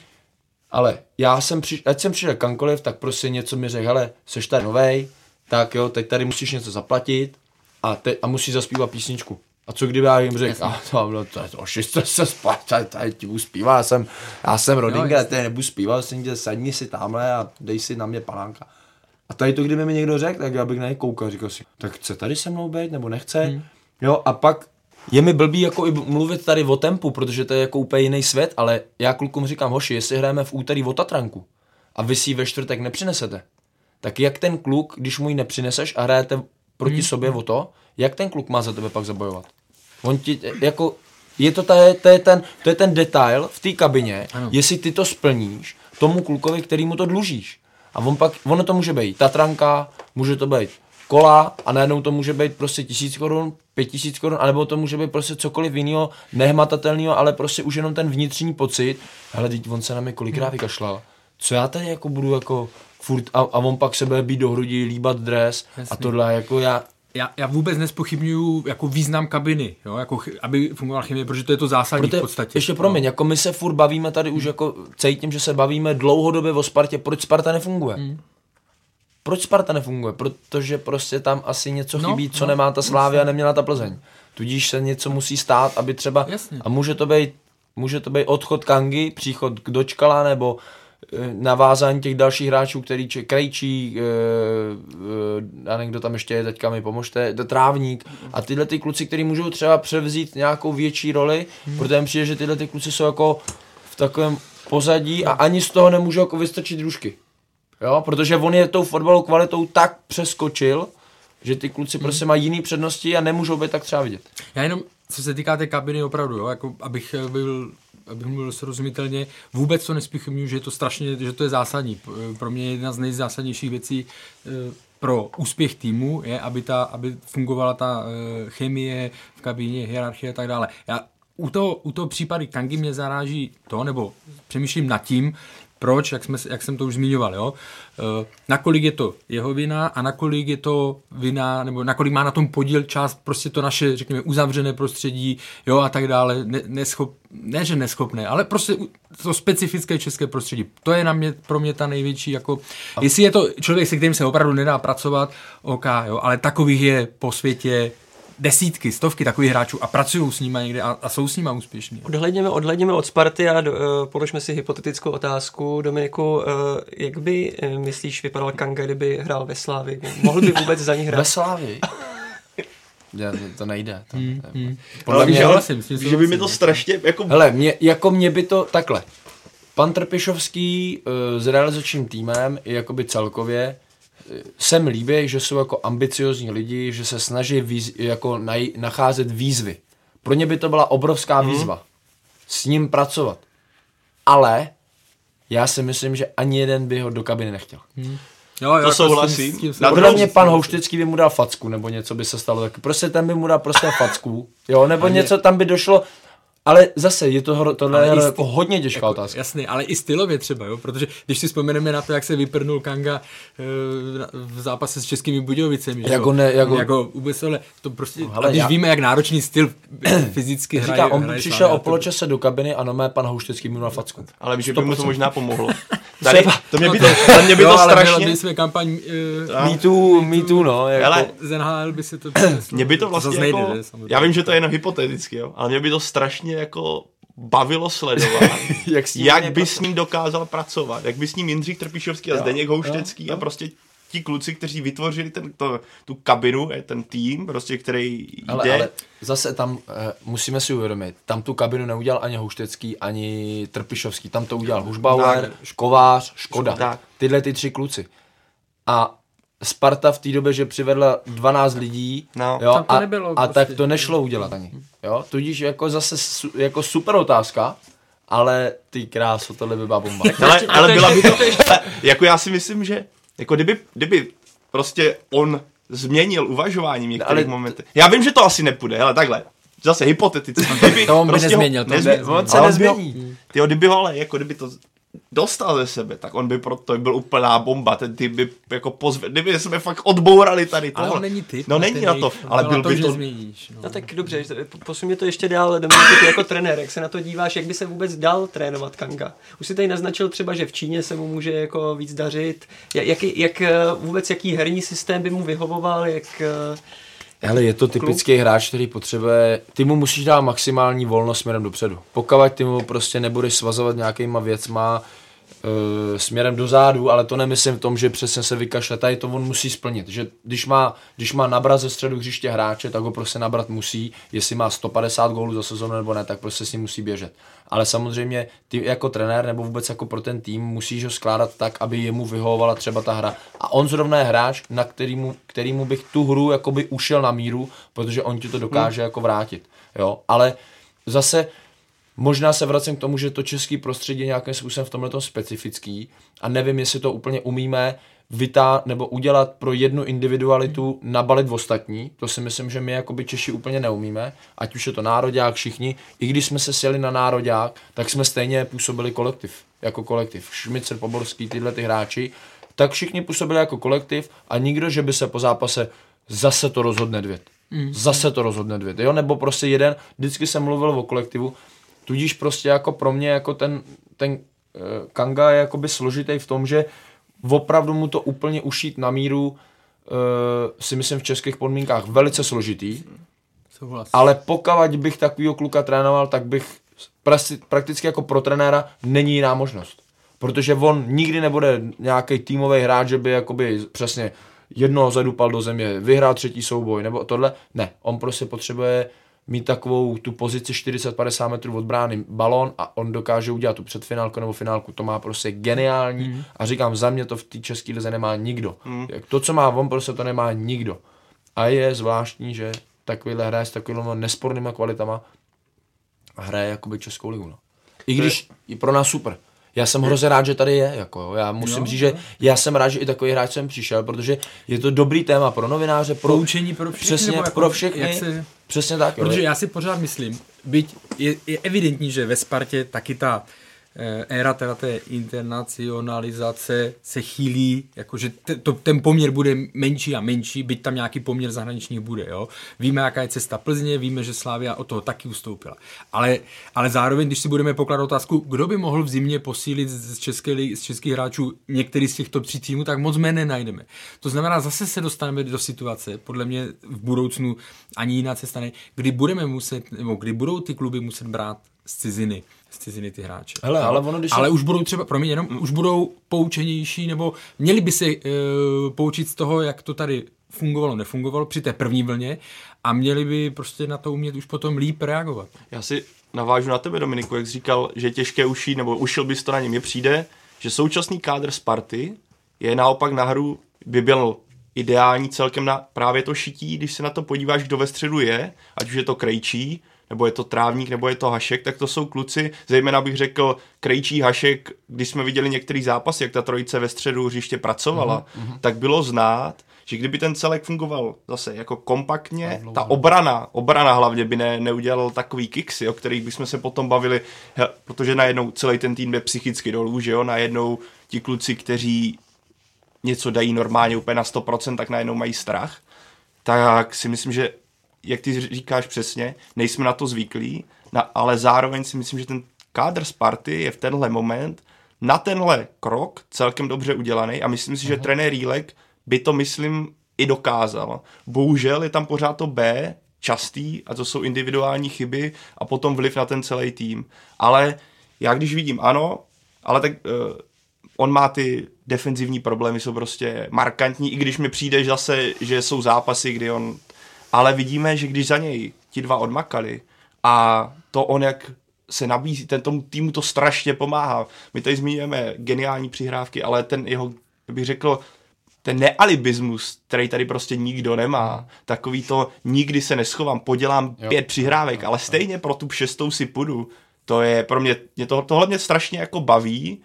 Ale já jsem přišel, ať jsem přišel kamkoliv, tak prostě něco mi řekl, hele, seš tady novej, tak jo, teď tady musíš něco zaplatit a, te, a musíš zaspívat písničku. A co kdyby já jim řekl, a to, no, to, to, to se spát, tady, tady ti budu zpívat, já jsem, já jsem Rodinger, tady nebudu zpívat, jsem tě, sadni si tamhle a dej si na mě panánka. A tady to, kdyby mi někdo řekl, tak já bych na něj koukal, říkal si, tak chce tady se mnou být, nebo nechce. Hmm. Jo, a pak je mi blbý jako i mluvit tady o tempu, protože to je jako úplně jiný svět, ale já klukům říkám, hoši, jestli hrajeme v úterý o Tatranku a vy si ji ve čtvrtek nepřinesete, tak jak ten kluk, když mu ji nepřineseš a hrajete proti hmm. sobě o to, jak ten kluk má za tebe pak zabojovat? On ti, jako, je to, tady, to, je ten, to je ten detail v té kabině, ano. jestli ty to splníš tomu klukovi, který mu to dlužíš. A on pak, ono to může být Tatranka, může to být kola a najednou to může být prostě tisíc korun, pět tisíc korun, anebo to může být prostě cokoliv jiného, nehmatatelného, ale prostě už jenom ten vnitřní pocit, ale teď on se na mě kolikrát vykašlal. Co já tady jako budu jako furt a, a on pak se bude být do hrudi, líbat dres Jasný. a tohle jako já, já, já vůbec nespochybnuju jako význam kabiny, jo, jako, aby fungovala chemie, protože to je to zásadní Proto, v podstatě. Ještě promiň, no. jako my se furt bavíme tady už jako cítím, že se bavíme dlouhodobě o Spartě, proč Sparta nefunguje? Hmm. Proč Sparta nefunguje? Protože prostě tam asi něco no, chybí, co no, nemá ta Slávia a neměla ta Plzeň. Tudíž se něco musí stát, aby třeba... Jasně. A může to být, může to být odchod Kangy, příchod k Dočkala, nebo eh, navázání těch dalších hráčů, který če- Krejčí, a někdo tam ještě je, teďka mi pomožte, Trávník a tyhle ty kluci, kteří můžou třeba převzít nějakou větší roli, hmm. protože mi přijde, že tyhle ty kluci jsou jako v takovém pozadí a ani z toho nemůžou jako vystrčit družky. Jo, protože on je tou fotbalovou kvalitou tak přeskočil, že ty kluci prostě mají jiný přednosti a nemůžou být tak třeba vidět. Já jenom, co se týká té kabiny, opravdu, jo, jako abych byl abych mluvil srozumitelně, vůbec to nespichňuji, že je to strašně, že to je zásadní. Pro mě jedna z nejzásadnějších věcí eh, pro úspěch týmu je, aby, ta, aby fungovala ta eh, chemie v kabině, hierarchie a tak dále. Já u toho, u toho případy Kangy mě zaráží to, nebo přemýšlím nad tím, proč, jak, jsme, jak jsem to už zmiňoval, jo? E, nakolik je to jeho vina a nakolik je to vina, nebo nakolik má na tom podíl část prostě to naše, řekněme, uzavřené prostředí, jo, a tak dále, ne, neschop, ne, že neschopné, ale prostě to specifické české prostředí. To je na mě, pro mě ta největší, jako, jestli je to člověk, se kterým se opravdu nedá pracovat, OK, jo, ale takových je po světě desítky, stovky takových hráčů a pracují s nimi někde a, a jsou s nimi úspěšní. Odhledněme, odhledněme od Sparty a do, uh, položme si hypotetickou otázku. Dominiku, uh, jak by, uh, myslíš, vypadal Kanga, kdyby hrál ve Slávi? Mohl by vůbec za ní (laughs) hrát? Ve Slávi? (laughs) Já, to, to nejde. To, hmm, to, hmm. Podle mě, ale, myslím, že by mi to strašně jako... Hele, mě, jako mě by to takhle. Pan Trpišovský uh, s realizačním týmem i jakoby celkově se mi líbí, že jsou jako ambiciozní lidi, že se snaží výz, jako naj, nacházet výzvy. Pro ně by to byla obrovská hmm. výzva. S ním pracovat. Ale já si myslím, že ani jeden by ho do kabiny nechtěl. Hmm. Jo, jo, to jako souhlasím. Na Podle mě pan Houštický by mu dal facku, nebo něco by se stalo tak. Prostě ten by mu dal prostě facku, jo, nebo něco tam by došlo, ale zase je to, tohle je jako hodně těžká jako, otázka. Jasný, ale i stylově třeba, jo? protože když si vzpomeneme na to, jak se vyprnul Kanga e, v zápase s českými Budějovicemi. Jako ne, jako... jako vůbec tohle, to prostě, no, hele, a když já... víme, jak náročný styl (clears throat) fyzicky hraje. Říká, on hraje přišel o poločase do kabiny a no pan Houštecký mu na facku. Ale víš, že by mu to možná pomohlo. (laughs) Tady, to mě by to, to, mě by to strašně... My jsme kampaň... Uh, me, too, me too, no. Jako... Ale z NHL by se to... Mě by to vlastně jako... Já vím, že to je jenom hypoteticky, jo, ale mě by to strašně jako bavilo sledovat, (laughs) jak, jak by s ním dokázal pracovat, jak by s ním Jindřich Trpišovský a Zdeněk Houštecký a prostě ti kluci, kteří vytvořili ten, to, tu kabinu, ten tým, prostě, který jde. Ale, ale zase tam uh, musíme si uvědomit, tam tu kabinu neudělal ani Houštecký, ani Trpišovský, tam to udělal Hušbauer, Škovář, Škoda. Tak. Tyhle ty tři kluci. A Sparta v té době, že přivedla 12 lidí no. jo, to a, nebylo, a prostě. tak to nešlo udělat ani. Jo? Tudíž jako zase su, jako super otázka, ale ty krásu, tohle by byla bomba. ale, ale byla by to, (laughs) jako já si myslím, že jako kdyby, kdyby prostě on změnil uvažování v některých ale... momentech. Já vím, že to asi nepůjde, ale takhle. Zase hypoteticky. (laughs) Kdyby to on by prostě nezměnil. To nezmě, on se nezmění. Tyjo, kdyby ho ale, jako kdyby to dostal ze sebe, tak on by proto byl úplná bomba. Ten typ by jako pozve, kdyby jsme fakt odbourali tady to. Ale on není typ. No není na to, ale byl by to... Změníš, no. no. tak dobře, posun mě to ještě dál, Dominiku, ty jako trenér, jak se na to díváš, jak by se vůbec dal trénovat Kanga? Už si tady naznačil třeba, že v Číně se mu může jako víc dařit. Jak, jak eh, vůbec jaký herní systém by mu vyhovoval, jak ale je to typický klub? hráč, který potřebuje, ty mu musíš dát maximální volnost směrem dopředu. Pokud ty mu prostě nebudeš svazovat nějakýma věcma, uh, směrem dozadu, ale to nemyslím v tom, že přesně se vykašle, tady to on musí splnit, že když má, když má nabrat ze středu hřiště hráče, tak ho prostě nabrat musí, jestli má 150 gólů za sezónu nebo ne, tak prostě s ním musí běžet. Ale samozřejmě ty jako trenér nebo vůbec jako pro ten tým musíš ho skládat tak, aby jemu vyhovovala třeba ta hra. A on zrovna je hráč, na kterýmu, kterýmu bych tu hru jakoby ušel na míru, protože on ti to dokáže hmm. jako vrátit. Jo, ale zase Možná se vracím k tomu, že to český prostředí je nějakým způsobem v tomhle specifický a nevím, jestli to úplně umíme vytá nebo udělat pro jednu individualitu, nabalit v ostatní. To si myslím, že my jako by Češi úplně neumíme, ať už je to národák, všichni. I když jsme se sjeli na národák, tak jsme stejně působili kolektiv, jako kolektiv. Šmicer, Poborský, tyhle ty hráči, tak všichni působili jako kolektiv a nikdo, že by se po zápase zase to rozhodne dvět. Mm. Zase to rozhodne dvět, jo? Nebo prostě jeden, vždycky jsem mluvil o kolektivu, Tudíž prostě jako pro mě jako ten, ten uh, Kanga je jakoby složitý v tom, že opravdu mu to úplně ušít na míru uh, si myslím v českých podmínkách velice složitý. Souhlas. Ale pokud bych takovýho kluka trénoval, tak bych prakticky jako pro trenéra není jiná možnost. Protože on nikdy nebude nějaký týmový hráč, že by jakoby přesně jednoho zadupal do země, vyhrál třetí souboj, nebo tohle. Ne, on prostě potřebuje mít takovou tu pozici 40-50 metrů od brány balón a on dokáže udělat tu předfinálku nebo finálku, to má prostě geniální mm. a říkám, za mě to v té české lize nemá nikdo. Mm. To, co má on, prostě to nemá nikdo. A je zvláštní, že takovýhle hraje s takovými nespornými kvalitama a hraje jakoby Českou ligu. No. I když je pro nás super. Já jsem hrozně rád, že tady je. Jako, jo. já musím jo, říct, že já jsem rád, že i takový hráč jsem přišel, protože je to dobrý téma pro novináře, pro Poučení pro všechny. Přesně, jako, pro všechny. jak Se, přesně tak. protože jo. já si pořád myslím, byť je, je evidentní, že ve Spartě taky ta éra teda té internacionalizace se chýlí, jakože te, to, ten poměr bude menší a menší, byť tam nějaký poměr zahraničních bude. Jo? Víme, jaká je cesta Plzně, víme, že Slávia od toho taky ustoupila. Ale, ale zároveň, když si budeme pokládat otázku, kdo by mohl v zimě posílit z, české, z českých hráčů některý z těch top tří týmů, tak moc jméne najdeme. To znamená, zase se dostaneme do situace, podle mě v budoucnu ani jiná cesta ne, kdy budeme muset, nebo kdy budou ty kluby muset brát z ciziny, z ciziny ty hráče. Hele, ale ono, když ale už budou třeba, promiň, jenom, už budou poučenější, nebo měli by se uh, poučit z toho, jak to tady fungovalo, nefungovalo při té první vlně a měli by prostě na to umět už potom líp reagovat. Já si navážu na tebe, Dominiku, jak jsi říkal, že je těžké ušít, nebo ušil bys to na ně. Mně přijde, že současný kádr Sparty je naopak na hru, by byl ideální celkem na právě to šití, když se na to podíváš, kdo ve středu je, ať už je to Krejčí, nebo je to Trávník, nebo je to Hašek, tak to jsou kluci, zejména bych řekl Krejčí, Hašek, když jsme viděli některý zápasy, jak ta trojice ve středu hřiště pracovala, mm-hmm. tak bylo znát, že kdyby ten celek fungoval zase jako kompaktně, ta obrana, obrana hlavně by ne, neudělal takový kiksy, o kterých bychom se potom bavili, he, protože najednou celý ten tým je psychicky dolů, že jo, najednou ti kluci, kteří něco dají normálně úplně na 100%, tak najednou mají strach, tak si myslím, že jak ty říkáš přesně, nejsme na to zvyklí, na, ale zároveň si myslím, že ten kádr Sparty je v tenhle moment na tenhle krok celkem dobře udělaný a myslím si, že trenér Rílek by to, myslím, i dokázal. Bohužel je tam pořád to B, častý, a to jsou individuální chyby a potom vliv na ten celý tým. Ale já když vidím, ano, ale tak uh, on má ty defenzivní problémy, jsou prostě markantní, i když mi přijde zase, že jsou zápasy, kdy on... Ale vidíme, že když za něj ti dva odmakali a to on, jak se nabízí, ten tomu týmu to strašně pomáhá. My tady zmiňujeme geniální přihrávky, ale ten jeho, bych řekl, ten nealibismus, který tady prostě nikdo nemá, takový to nikdy se neschovám, podělám jo. pět přihrávek, ale stejně pro tu šestou si půjdu. To je pro mě, mě to, tohle mě strašně jako baví,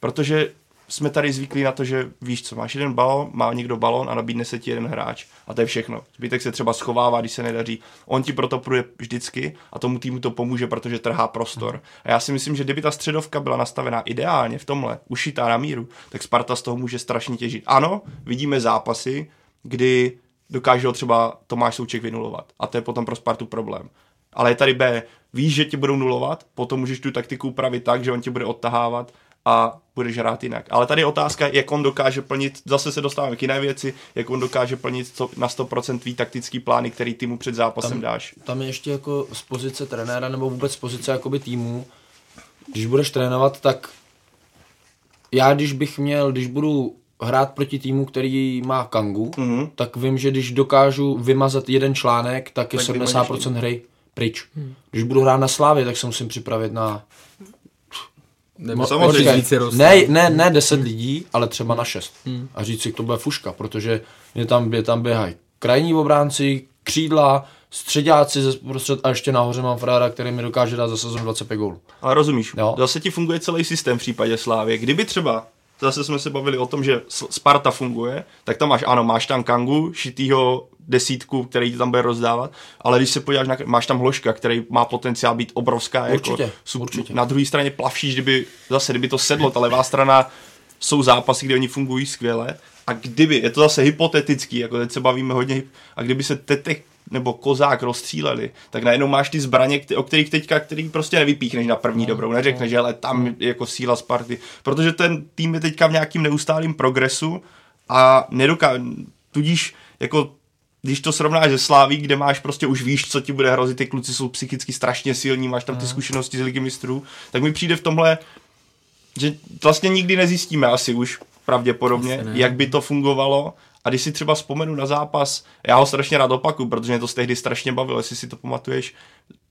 protože jsme tady zvyklí na to, že víš co, máš jeden balon, má někdo balon a nabídne se ti jeden hráč. A to je všechno. Zbytek se třeba schovává, když se nedaří. On ti proto průjde vždycky a tomu týmu to pomůže, protože trhá prostor. A já si myslím, že kdyby ta středovka byla nastavená ideálně v tomhle, ušitá na míru, tak Sparta z toho může strašně těžit. Ano, vidíme zápasy, kdy dokáže ho třeba Tomáš Souček vynulovat. A to je potom pro Spartu problém. Ale je tady B, víš, že tě budou nulovat, potom můžeš tu taktiku upravit tak, že on tě bude odtahávat a budeš hrát jinak. Ale tady je otázka, jak on dokáže plnit, zase se dostáváme k jiné věci, jak on dokáže plnit to, na 100% tvý taktický plány, který týmu před zápasem tam, dáš. Tam je ještě jako z pozice trenéra nebo vůbec z pozice jakoby týmu, když budeš trénovat, tak já když bych měl, když budu hrát proti týmu, který má kangu, mm-hmm. tak vím, že když dokážu vymazat jeden článek, tak je Tak 70% hry pryč. Když budu hrát na Slávě, tak se musím připravit na Nebo samozřejmě. počkej, více roste. ne, ne, ne 10 lidí, ale třeba na 6. Hmm. A říct si, to bude fuška, protože mě tam, je tam běhají krajní obránci, křídla, středáci ze prostřed a ještě nahoře mám frára, který mi dokáže dát za sezonu 25 gólů. Ale rozumíš, Jo. zase ti funguje celý systém v případě Slávě. Kdyby třeba, zase jsme se bavili o tom, že Sparta funguje, tak tam máš, ano, máš tam Kangu, šitýho desítku, který ti tam bude rozdávat, ale když se podíváš, na, máš tam Hloška, který má potenciál být obrovská. Určitě, jako, sub- určitě. Na druhé straně Plavšíš, kdyby, zase, kdyby to sedlo, ta levá strana, jsou zápasy, kde oni fungují skvěle, a kdyby, je to zase hypotetický, jako teď se bavíme hodně, a kdyby se Tetek nebo Kozák rozstříleli, tak najednou máš ty zbraně, o kterých teďka, který prostě nevypíchneš na první dobrou, neřekneš, že ale tam je jako síla Sparty, protože ten tým je teďka v nějakým neustálým progresu a nedoká, tudíž jako když to srovnáš se Sláví, kde máš prostě už víš, co ti bude hrozit, ty kluci jsou psychicky strašně silní, máš tam ty zkušenosti z ligy mistrů, tak mi přijde v tomhle že vlastně nikdy nezjistíme asi už pravděpodobně, jak by to fungovalo. A když si třeba vzpomenu na zápas, já ho strašně rád opaku, protože mě to z tehdy strašně bavilo, jestli si to pamatuješ,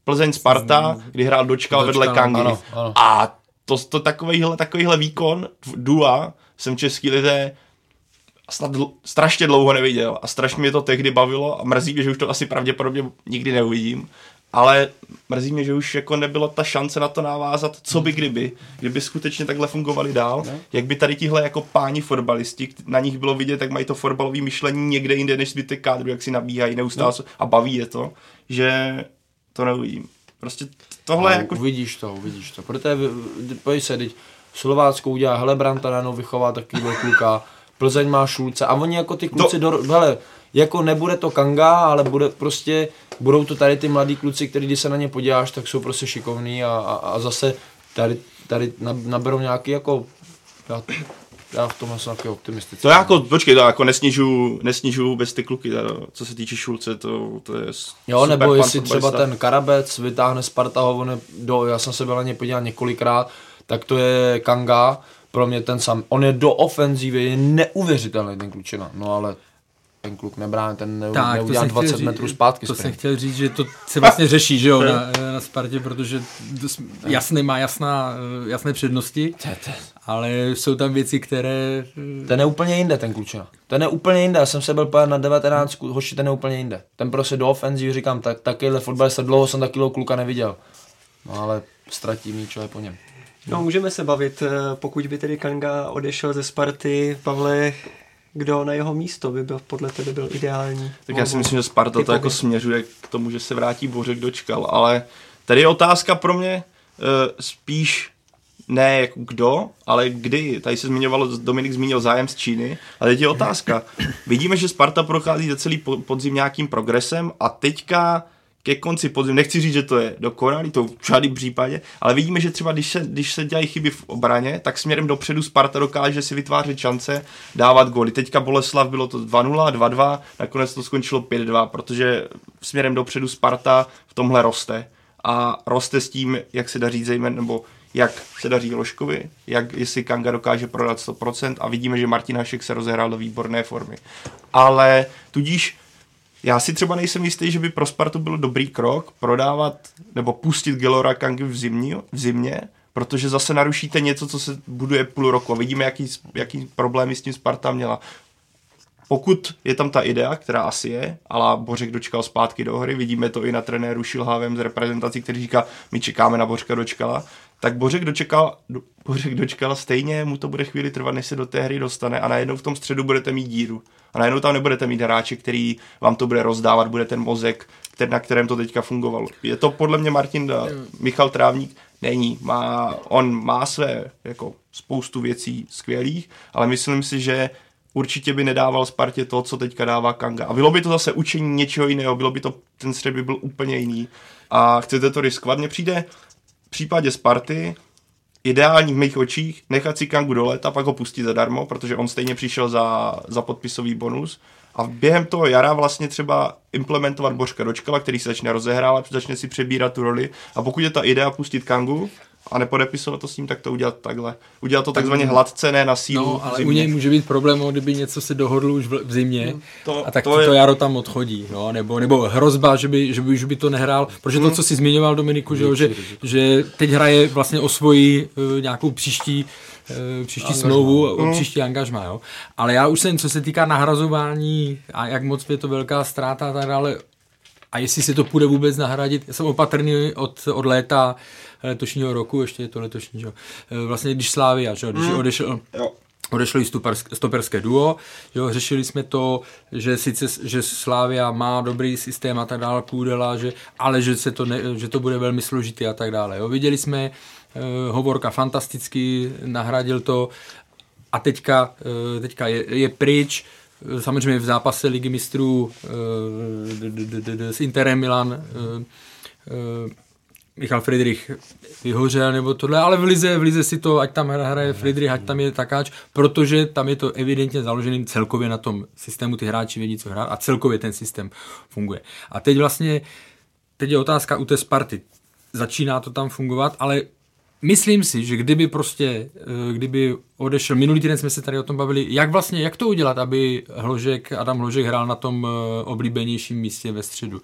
Plzeň Sparta, kdy hrál Dočkal, vedle Kangy. ano, ano. A to, to takovýhle, takovýhle výkon dua jsem český lidé snad dl- strašně dlouho neviděl a strašně mě to tehdy bavilo a mrzí mě, že už to asi pravděpodobně nikdy neuvidím, ale mrzí mě, že už jako nebylo ta šance na to navázat, co by kdyby, kdyby skutečně takhle fungovali dál, No. jak by tady tihle jako páni fotbalisti, na nich bylo vidět, jak mají to fotbalové myšlení někde jinde, než zbytek kádru, jak si nabíhají neustále No. a baví je to, že to neuvidím. Prostě tohle No, jako Uvidíš to, uvidíš to. Protože, pojď se, teď Slovácko udělá Helebranta, najednou vychová takovýhle kluka, Plzeň má Šulce a oni jako ty kluci, do, hele, jako nebude to Kanga, ale bude prostě, budou to tady ty mladí kluci, kteří když se na ně podíváš, tak jsou prostě šikovní a, a, a zase tady, tady nab- naberou nějaký jako, já, já v tomhle jsem taky optimistický. To já jako, počkej, to jako nesnižu, nesnižu vůbec ty kluky, teda, co se týče Šulce, to, to je Jo, super nebo jestli třeba ten Karabec vytáhne Sparta ho, on je do, já jsem se byl na ně podívat několikrát, tak to je Kanga, pro mě ten sam, on je do ofenzívy, je neuvěřitelný ten klučina, no ale ten kluk nebrání, ten Tak, neudělá jsem 20 chtěl říct- metrů zpátky. To sprint. jsem chtěl říct, že to se vlastně řeší, že jo, na, (laughs) na Spartě, protože jasný má jasná, jasné přednosti, ale jsou tam věci, které... Ten je úplně jinde, ten klučina. Ten je úplně jinde, já jsem se byl na 19, hoši, ten je úplně jinde. Ten prostě do ofenzívy, říkám, tak, takovýhle fotbalista, dlouho jsem takového kluka neviděl. No ale ztratí míč, je po něm. No, můžeme se bavit, eh, pokud by tedy Kanga odešel ze Sparty, Pavle, kdo na jeho místo by byl podle tebe byl ideální? Tak já si myslím, že Sparta to Typově. jako směřuje k tomu, že se vrátí Bořek dočkal, ale tady je otázka pro mě uh, spíš ne jako kdo, ale kdy. Tady se zmiňovalo, Dominik zmínil zájem z Číny, ale teď je otázka. (laughs) Vidíme, že Sparta prochází za celý po- podzim nějakým progresem a teďka ke konci podzim, nechci říct, že to je dokonalý, to v žádném případě, ale vidíme, že třeba když se, když se dělají chyby v obraně, tak směrem dopředu Sparta dokáže si vytvářet šance, dávat góly. Teďka Boleslav bylo to 2-0, 2-2, nakonec to skončilo 5-2, protože směrem dopředu Sparta v tomhle roste. A roste s tím, jak se daří zejména, nebo jak se daří Loškovi, jak jestli Kanga dokáže prodat 100% a vidíme, že Martin Hašek se rozehrál do výborné formy. Ale tudíž já si třeba nejsem jistý, že by pro Spartu byl dobrý krok prodávat nebo pustit Gelora Kangy v, zimní, v zimě, protože zase narušíte něco, co se buduje půl roku a vidíme, jaký, jaký problémy s tím Sparta měla. Pokud je tam ta idea, která asi je, ale Bořek dočkal zpátky do hry, vidíme to i na trenéru Šilhavém z reprezentací, který říká, my čekáme na Bořka dočkala, tak Bořek dočekal, do, Bořek dočkal stejně, mu to bude chvíli trvat, než se do té hry dostane a najednou v tom středu budete mít díru. A najednou tam nebudete mít hráče, který vám to bude rozdávat, bude ten mozek, který, na kterém to teďka fungovalo. Je to podle mě Martin da, Michal Trávník? Není. Má, on má své jako spoustu věcí skvělých, ale myslím si, že určitě by nedával Spartě to, co teďka dává Kanga. A bylo by to zase učení něčeho jiného, bylo by to, ten střed by byl úplně jiný. A chcete to riskovat? Mně přijde v případě Sparty ideální v mých očích nechat si Kangu do léta, pak ho pustit zadarmo, protože on stejně přišel za, za podpisový bonus. A během toho jara vlastně třeba implementovat Božka Dočkala, který se začne rozehrávat, začne si přebírat tu roli. A pokud je ta idea pustit Kangu a nepodepisovat to s ním, tak to udělat takhle. Udělat to takzvaně hladce, ne na sílu. No, ale u něj může být problém, kdyby něco se dohodlo už v, zimě, To- a tak to je- to jaro tam odchodí, no, nebo, nebo hrozba, že by, že by už by to nehrál, protože Hmm. to, co si zmiňoval Dominiku, že, jo, že, že teď hraje vlastně o svoji uh, nějakou příští uh, příští smlouvu, o Hmm. příští angažma, jo. Ale já už jsem, co se týká nahrazování a jak moc je to velká ztráta a tak dále, a jestli se to půjde vůbec nahradit, já jsem opatrný od, od léta letošního roku, ještě je to letošní, že? Eh, vlastně když Slávia, že? když odešel, Jo. odešlo i stoperské duo, jo, řešili jsme to, že sice že Slávia má dobrý systém a tak dále, Kůdela, že, ale že, se to ne, že to bude velmi složitý a tak dále. Jo. Viděli jsme, uh, Hovorka fantasticky nahradil to a teďka, uh, teďka je, je pryč, Eh, samozřejmě v zápase ligy mistrů d- s Interem Milan uh, uh, Michal Friedrich vyhořel nebo tohle, ale v Lize, v Lize si to, ať tam hraje Friedrich, ať tam je takáč, protože tam je to evidentně založený celkově na tom systému, ty hráči vědí, co hrát a celkově ten systém funguje. A teď vlastně, teď je otázka u té Sparty. Začíná to tam fungovat, ale myslím si, že kdyby prostě, eh, kdyby odešel, minulý týden jsme se tady o tom bavili, jak vlastně, jak to udělat, aby Hložek, Adam Hložek hrál na tom eh, oblíbenějším místě ve středu.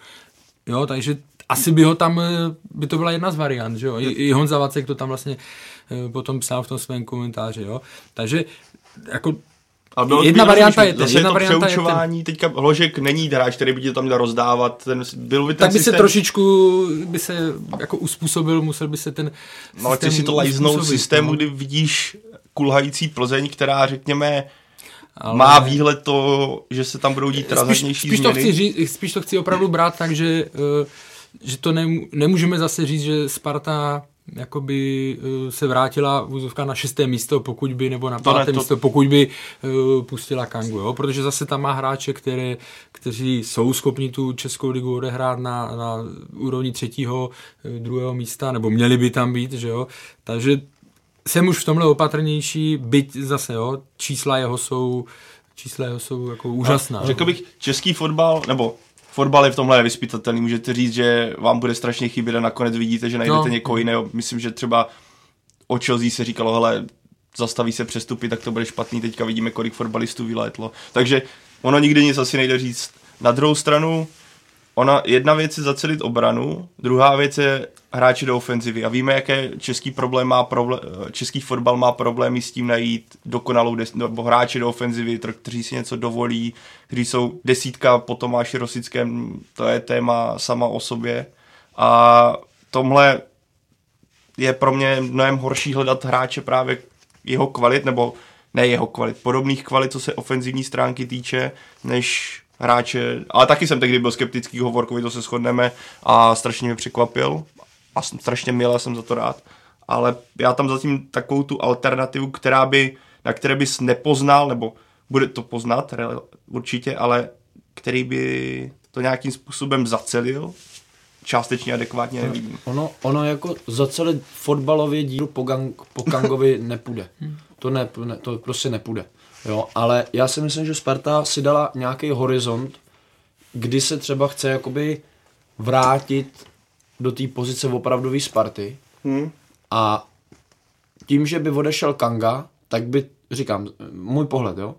Jo, takže asi by ho tam, eh, by to byla jedna z variant, že jo. I, Honza Vacek to tam vlastně potom psal v tom svém komentáři, jo. Takže jako ale bylo, jedna varianta je ten, zase jedna to varianta je přeučování, teďka Hložek není hráč, který by tě tam měl rozdávat, ten, byl by ten tak by systém, se trošičku by se jako uspůsobil, musel by se ten no, ale ty si to lajznout systému, kdy vidíš kulhající Plzeň, která řekněme ale... má výhled to, že se tam budou dít razantnější spíš, spíš, to chci říct, spíš to chci opravdu brát tak, že, eh, že to nemůžeme zase říct, že Sparta jakoby uh, se vrátila vůzovka na šesté místo, pokud by, nebo na páté to... místo, pokud by uh, pustila Kangu, jo? protože zase tam má hráče, které, kteří jsou schopni tu Českou ligu odehrát na, na úrovni třetího, uh, druhého místa, nebo měli by tam být, že jo, takže jsem už v tomhle opatrnější, byť zase, jo, čísla jeho jsou čísla jeho jsou jako úžasná. řekl bych, český fotbal, nebo fotbal je v tomhle nevyspytatelný. Můžete říct, že vám bude strašně chybět a nakonec vidíte, že najdete no. někoho jiného. Myslím, že třeba o Chelsea se říkalo, hele, zastaví se přestupy, tak to bude špatný. Teďka vidíme, kolik fotbalistů vylétlo. Takže ono nikdy nic asi nejde říct. Na druhou stranu, ona, jedna věc je zacelit obranu, druhá věc je hráči do ofenzivy. A víme, jaké český problém má problém, český fotbal má problémy s tím najít dokonalou des, nebo hráči do ofenzivy, kteří si něco dovolí, kteří jsou desítka po Tomáši Rosickém, to je téma sama o sobě. A tomhle je pro mě mnohem horší hledat hráče právě jeho kvalit, nebo ne jeho kvalit, podobných kvalit, co se ofenzivní stránky týče, než hráče, ale taky jsem tehdy byl skeptický Hovorkovi, to se shodneme a strašně mě překvapil a strašně milé jsem za to rád, ale já tam zatím takovou tu alternativu, která by, na které bys nepoznal, nebo bude to poznat určitě, ale který by to nějakým způsobem zacelil, částečně adekvátně nevidím. Ono, ono jako zacelit fotbalově díl po, gang, po Kangovi (laughs) nepůjde. To, ne, ne, to prostě nepůjde. Jo, ale já si myslím, že Sparta si dala nějaký horizont, kdy se třeba chce jakoby vrátit do té pozice opravdové Sparty hmm. a tím, že by odešel Kanga, tak by, říkám, můj pohled, jo,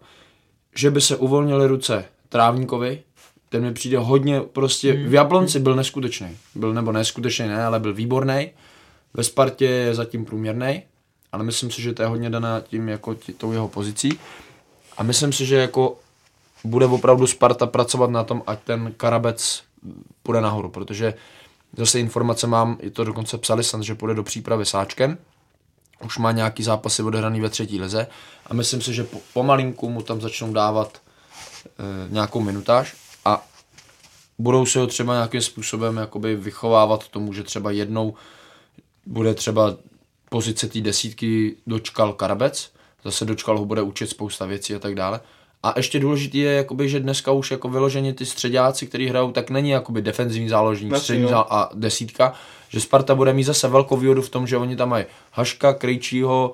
že by se uvolnily ruce Trávníkovi, ten mi přijde hodně, prostě hmm. v Jablonci byl neskutečný, byl nebo neskutečný, ne, ale byl výborný, ve Spartě je zatím průměrný, ale myslím si, že to je hodně dané tím jako tí, tou jeho pozicí. A myslím si, že jako bude opravdu Sparta pracovat na tom, ať ten Karabec půjde nahoru, protože zase informace mám, i to dokonce psali snad, že půjde do přípravy sáčkem, už má nějaký zápasy odehraný ve třetí lize a myslím si, že po, pomalinku mu tam začnou dávat e, nějakou minutáž a budou se ho třeba nějakým způsobem jakoby vychovávat tomu, že třeba jednou bude třeba pozice té desítky dočkal Karabec, zase dočkal ho bude učit spousta věcí a tak dále. A ještě důležitý je, jakoby, že dneska už jako vyloženě ty středáci, kteří hrajou, tak není jakoby defenzivní záložník, Asi, střední zál a desítka, že Sparta bude mít zase velkou výhodu v tom, že oni tam mají Haška, Krejčího,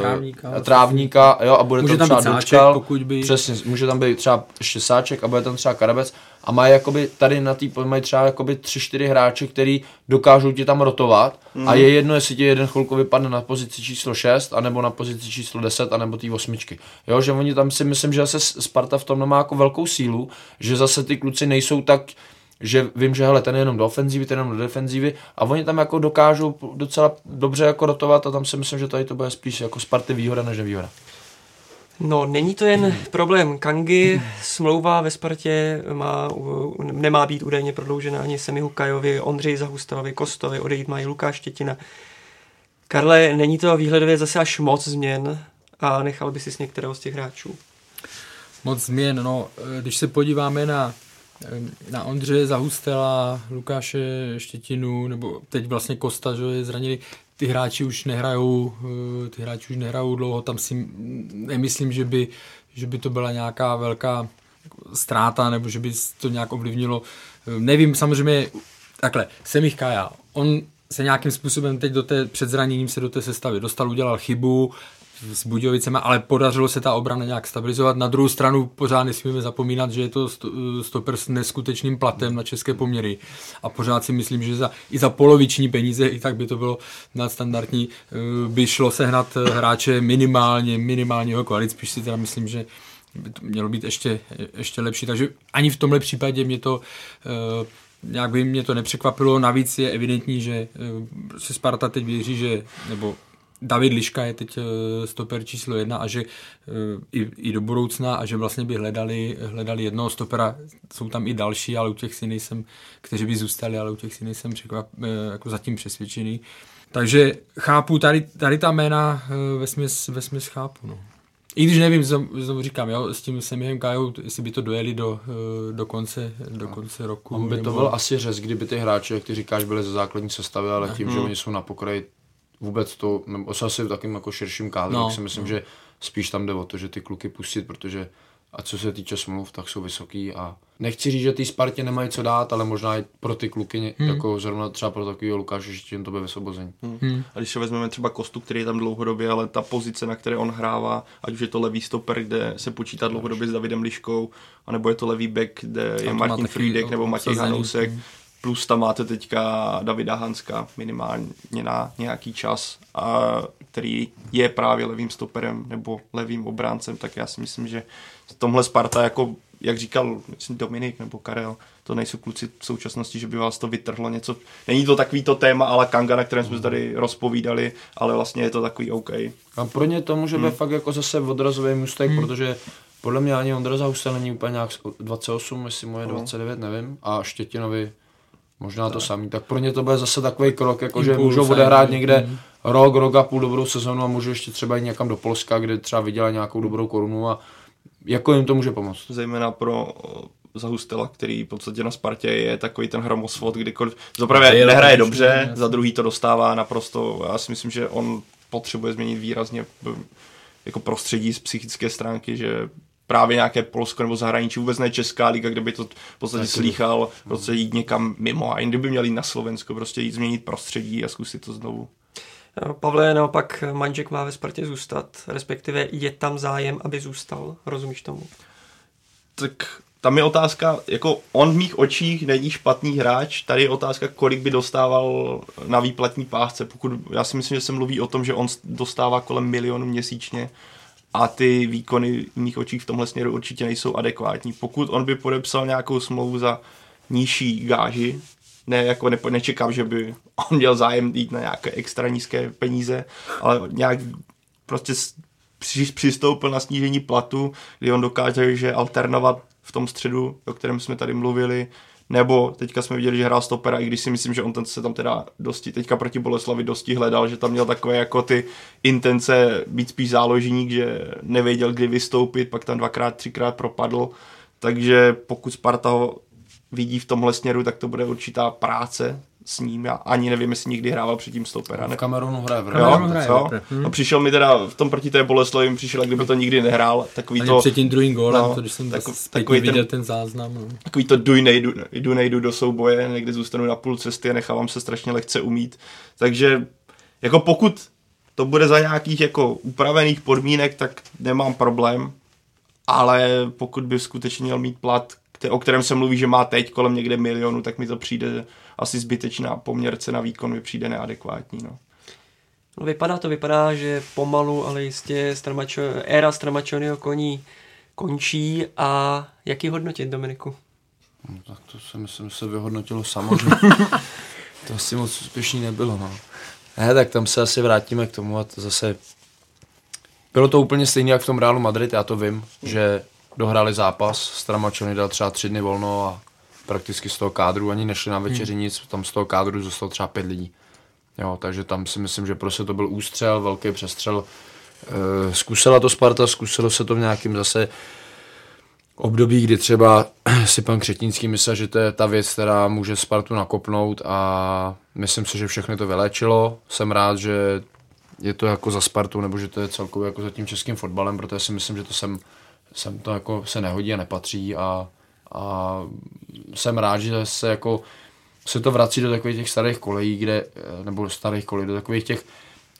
trávníka, trávníka jo, a bude může tam, tam třeba sáček, dočkal, pokud by... přesně, může tam být třeba ještě sáček a bude tam třeba Karabec a mají jakoby tady na té mají třeba jakoby tři, čtyři hráče, který dokážou ti tam rotovat mm. a je jedno, jestli ti jeden chvilku vypadne na pozici číslo 6, anebo na pozici číslo 10, anebo té osmičky. Jo, že oni tam si myslím, že zase Sparta v tom má jako velkou sílu, že zase ty kluci nejsou tak že vím, že hele, ten je jenom do ofenzívy, ten je jenom do defenzívy a oni tam jako dokážou docela dobře jako rotovat a tam si myslím, že tady to bude spíš jako Sparty výhoda než nevýhoda. No, není to jen problém Kangy, smlouva ve Spartě má, nemá být údajně prodloužena ani Semihu Kajovi, Ondřej Zahustalovi, Kostovi, odejít mají Lukáš Štětina. Karle, není to výhledově zase až moc změn a nechal by si s některého z těch hráčů? Moc změn, no, když se podíváme na na Ondřeje Zahustela, Lukáše Štětinu, nebo teď vlastně Kosta, že je zranili, ty hráči už nehrajou, eh, ty hráči už nehrajou dlouho, tam si nemyslím, že by, že by to byla nějaká velká ztráta, nebo že by to nějak ovlivnilo. Eh, nevím, samozřejmě, takhle, Semich Kaja, on se nějakým způsobem teď do té, před zraněním se do té sestavy dostal, udělal chybu, s Budějovicema, ale podařilo se ta obrana nějak stabilizovat. Na druhou stranu pořád nesmíme zapomínat, že je to stoper s neskutečným platem na české poměry. A pořád si myslím, že za, i za poloviční peníze, i tak by to bylo nadstandardní, eh, by šlo sehnat hráče minimálně, minimálního kvalit. Spíš si teda myslím, že by to mělo být ještě, ještě lepší. Takže ani v tomhle případě mě to uh, nějak by mě to nepřekvapilo. Navíc je evidentní, že se Sparta teď věří, že, nebo David Liška je teď uh, stoper číslo jedna a že uh, i, i do budoucna a že vlastně by hledali, hledali jednoho stopera. Jsou tam i další, ale u těch si nejsem, kteří by zůstali, ale u těch si nejsem překvap, uh, jako zatím přesvědčený. Takže chápu, tady, tady ta jména ve směs, ve směs chápu. No. I když nevím, znovu říkám, jo, s tím Semihem Kajou, jestli by to dojeli do, eh, do, konce, do konce roku. On by nebo... to byl asi řez, kdyby ty hráči, jak ty říkáš, byli ze základní sestavy, ale tím, hmm. že oni jsou na pokraji vůbec to, nebo asi v takým jako širším kádru, no, tak si myslím, no. že spíš tam jde o to, že ty kluky pustit, protože a co se týče smluv, tak jsou vysoký a nechci říct, že ty Spartě nemají co dát, ale možná i pro ty kluky, hmm. jako zrovna třeba pro takového Lukáše, že to bude vysvobození. Hmm. Hmm. A když se vezmeme třeba Kostu, který je tam dlouhodobě, ale ta pozice, na které on hrává, ať už je to levý stoper, kde se počítá dlouhodobě s Davidem Liškou, anebo je to levý back, kde je Martin Friedek nebo Matěj Hanousek, hmm plus tam máte teďka Davida Hanska minimálně na nějaký čas, a který je právě levým stoperem nebo levým obráncem, tak já si myslím, že v tomhle Sparta, jako jak říkal myslím Dominik nebo Karel, to nejsou kluci v současnosti, že by vás to vytrhlo něco. Není to takový to téma, ale Kanga, na kterém jsme se tady rozpovídali, ale vlastně je to takový OK. A pro ně to může být hmm. fakt jako zase odrazový můstek, hmm. protože podle mě ani Ondra Zausta není úplně nějak 28, jestli moje 29, nevím, a Štětinovi možná tak. to samý. Tak pro ně to bude zase takový krok, jako že můžou odehrát někde mm. rok, rok a půl dobrou sezonu a můžou ještě třeba jít někam do Polska, kde třeba vydělá nějakou dobrou korunu a jako jim to může pomoct. Zejména pro Zahustela, který v podstatě na Spartě je takový ten hromosvod, kdykoliv zaprvé nehraje dobře, za druhý to dostává naprosto, já si myslím, že on potřebuje změnit výrazně jako prostředí z psychické stránky, že právě nějaké Polsko nebo zahraničí, vůbec ne Česká liga, kde by to v podstatě slýchal, prostě jít někam mimo a jindy by měli na Slovensko, prostě jít změnit prostředí a zkusit to znovu. Pavle, naopak Manžek má ve Spartě zůstat, respektive je tam zájem, aby zůstal, rozumíš tomu? Tak tam je otázka, jako on v mých očích není špatný hráč, tady je otázka, kolik by dostával na výplatní pásce, pokud, já si myslím, že se mluví o tom, že on dostává kolem milionu měsíčně, a ty výkony v mých očích v tomhle směru určitě nejsou adekvátní. Pokud on by podepsal nějakou smlouvu za nižší gáži, ne, jako ne, nečekám, že by on měl zájem jít na nějaké extra nízké peníze, ale nějak prostě přistoupil na snížení platu, kdy on dokáže že alternovat v tom středu, o kterém jsme tady mluvili, nebo teďka jsme viděli, že hrál stopera, i když si myslím, že on ten se tam teda dosti, teďka proti Boleslavi dosti hledal, že tam měl takové jako ty intence být spíš záložník, že nevěděl, kdy vystoupit, pak tam dvakrát, třikrát propadl, takže pokud Sparta ho vidí v tomhle směru, tak to bude určitá práce s ním. Já ani nevím, jestli někdy hrával předtím stopera. V Kamerunu hraje v jo, hraje co? Hmm. No, přišel mi teda v tom proti té Boleslavi, mi přišel, kdyby to nikdy nehrál. Takový ani to, před tím druhým gólem, no, to, když jsem tak, takový ten, viděl ten záznam. No. Takový to duj nejdu, jdu nejdu do souboje, někdy zůstanu na půl cesty a nechávám se strašně lehce umít. Takže jako pokud to bude za nějakých jako upravených podmínek, tak nemám problém, ale pokud by skutečně měl mít plat, o kterém se mluví, že má teď kolem někde milionu, tak mi to přijde asi zbytečná poměrce na výkon mi přijde neadekvátní. No. No vypadá to, vypadá, že pomalu, ale jistě Stramačo, éra Stramačonyho koní končí a jaký hodnotit, Dominiku? No, tak to se myslím, se vyhodnotilo samozřejmě. (laughs) to asi moc úspěšný nebylo, no. Ne, tak tam se asi vrátíme k tomu a to zase... Bylo to úplně stejné jak v tom Realu Madrid, já to vím, že dohráli zápas, Stramačony dal třeba tři dny volno a prakticky z toho kádru ani nešli na večeři hmm. nic, tam z toho kádru zůstalo třeba pět lidí. Jo, takže tam si myslím, že prostě to byl ústřel, velký přestřel. E, zkusila to Sparta, zkusilo se to v nějakým zase období, kdy třeba (clears throat) si pan Křetínský myslel, že to je ta věc, která může Spartu nakopnout a myslím si, že všechny to vylečilo. Jsem rád, že je to jako za Spartu, nebo že to je celkově jako za tím českým fotbalem, protože si myslím, že to sem, sem to jako se nehodí a nepatří a a jsem rád, že se jako se to vrací do takových těch starých kolejí, kde, nebo starých kolejí, do takových těch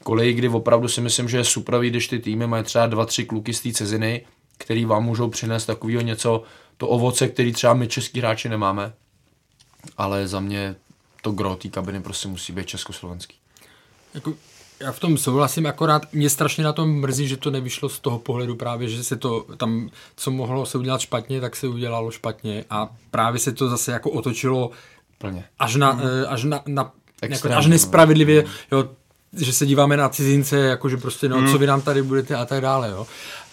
koleji, kdy opravdu si myslím, že je super, když ty týmy mají třeba dva, tři kluky z té ciziny, který vám můžou přinést takového něco, to ovoce, který třeba my český hráči nemáme. Ale za mě to gro té kabiny prostě musí být československý. Jako, já v tom souhlasím, akorát mě strašně na tom mrzí, že to nevyšlo z toho pohledu právě, že se to tam, co mohlo se udělat špatně, tak se udělalo špatně a právě se to zase jako otočilo Plně. až na, mm. až na, na jako, až nespravedlivě, jo, že se díváme na cizince, jako že prostě, no, co vy nám tady budete a tak dále, jo.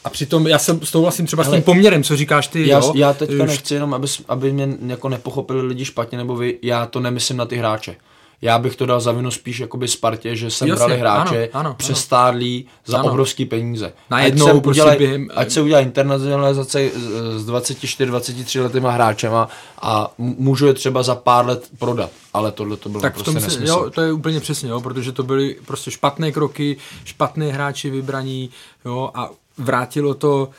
A přitom já jsem souhlasím třeba s tím poměrem, co říkáš ty, Já, jo. já teďka Už- nechci jenom, aby, aby mě jako nepochopili lidi špatně, nebo vy, já to nemyslím na ty hráče. Já bych to dal za vinu spíš jakoby Spartě, že Jasně, brali hráče ano, ano, ano. přestárlí za Ano. obrovský peníze. Najednou ať se, prostě udělaj, během- ať se udělá internacionalizace s 24-23 letýma hráčema a můžu je třeba za pár let prodat. Ale tohle to bylo Tak v prostě tom se, nesmysl. jo, to je úplně přesně, jo, protože to byly prostě špatné kroky, špatné hráči vybraní, jo, a vrátilo to,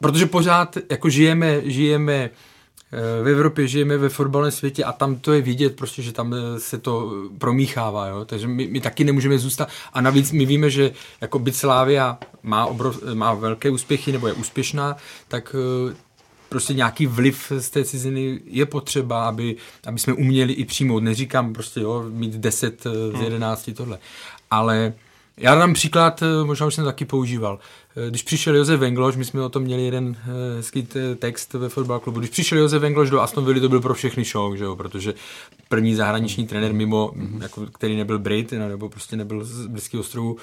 protože pořád jako žijeme, žijeme v Evropě, žijeme ve fotbalovém světě a tam to je vidět prostě, že tam eh, se to promíchává, jo, takže my, my taky nemůžeme zůstat a navíc my víme, že jako byť Slávia má, obrov, má velké úspěchy nebo je úspěšná, tak eh, prostě nějaký vliv z té ciziny je potřeba, aby, aby jsme uměli i přijmout. Neříkám prostě, jo, mít 10 z 11 tohle. Ale já dám příklad, eh, možná už jsem taky používal. Eh, Když přišel Josef Vengloš, my jsme o tom měli jeden eh, hezký t- text ve fotbal klubu. Když přišel Josef Vengloš do Aston Villa, to byl pro všechny šok, že jo? protože první zahraniční trenér mimo, jako, který nebyl Brit, no, nebo prostě nebyl z Britských ostrovů.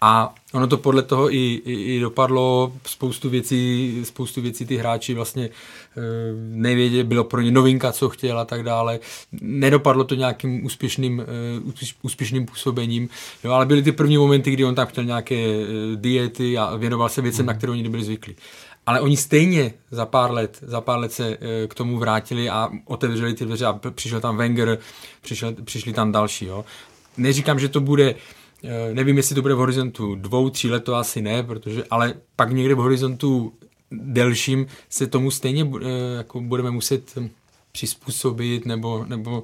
A ono to podle toho i, i, i dopadlo, spoustu věcí, spoustu věcí ty hráči vlastně e, nevěděli, bylo pro ně novinka, co chtěl a tak dále. Nedopadlo to nějakým úspěšným, e, úspěš, úspěšným působením, jo, ale byly ty první momenty, kdy on tam chtěl nějaké e, diety a věnoval se věcem, na které oni nebyli zvyklí. Ale oni stejně za pár let, za pár let se e, k tomu vrátili a otevřeli ty dveře a přišel tam Wenger, přišel, přišli tam další. Jo. Neříkám, že to bude Nevím, jestli to bude v horizontu dvou, tří let, to asi ne, protože, ale pak někde v horizontu delším se tomu stejně eh, jako budeme muset přizpůsobit nebo, nebo,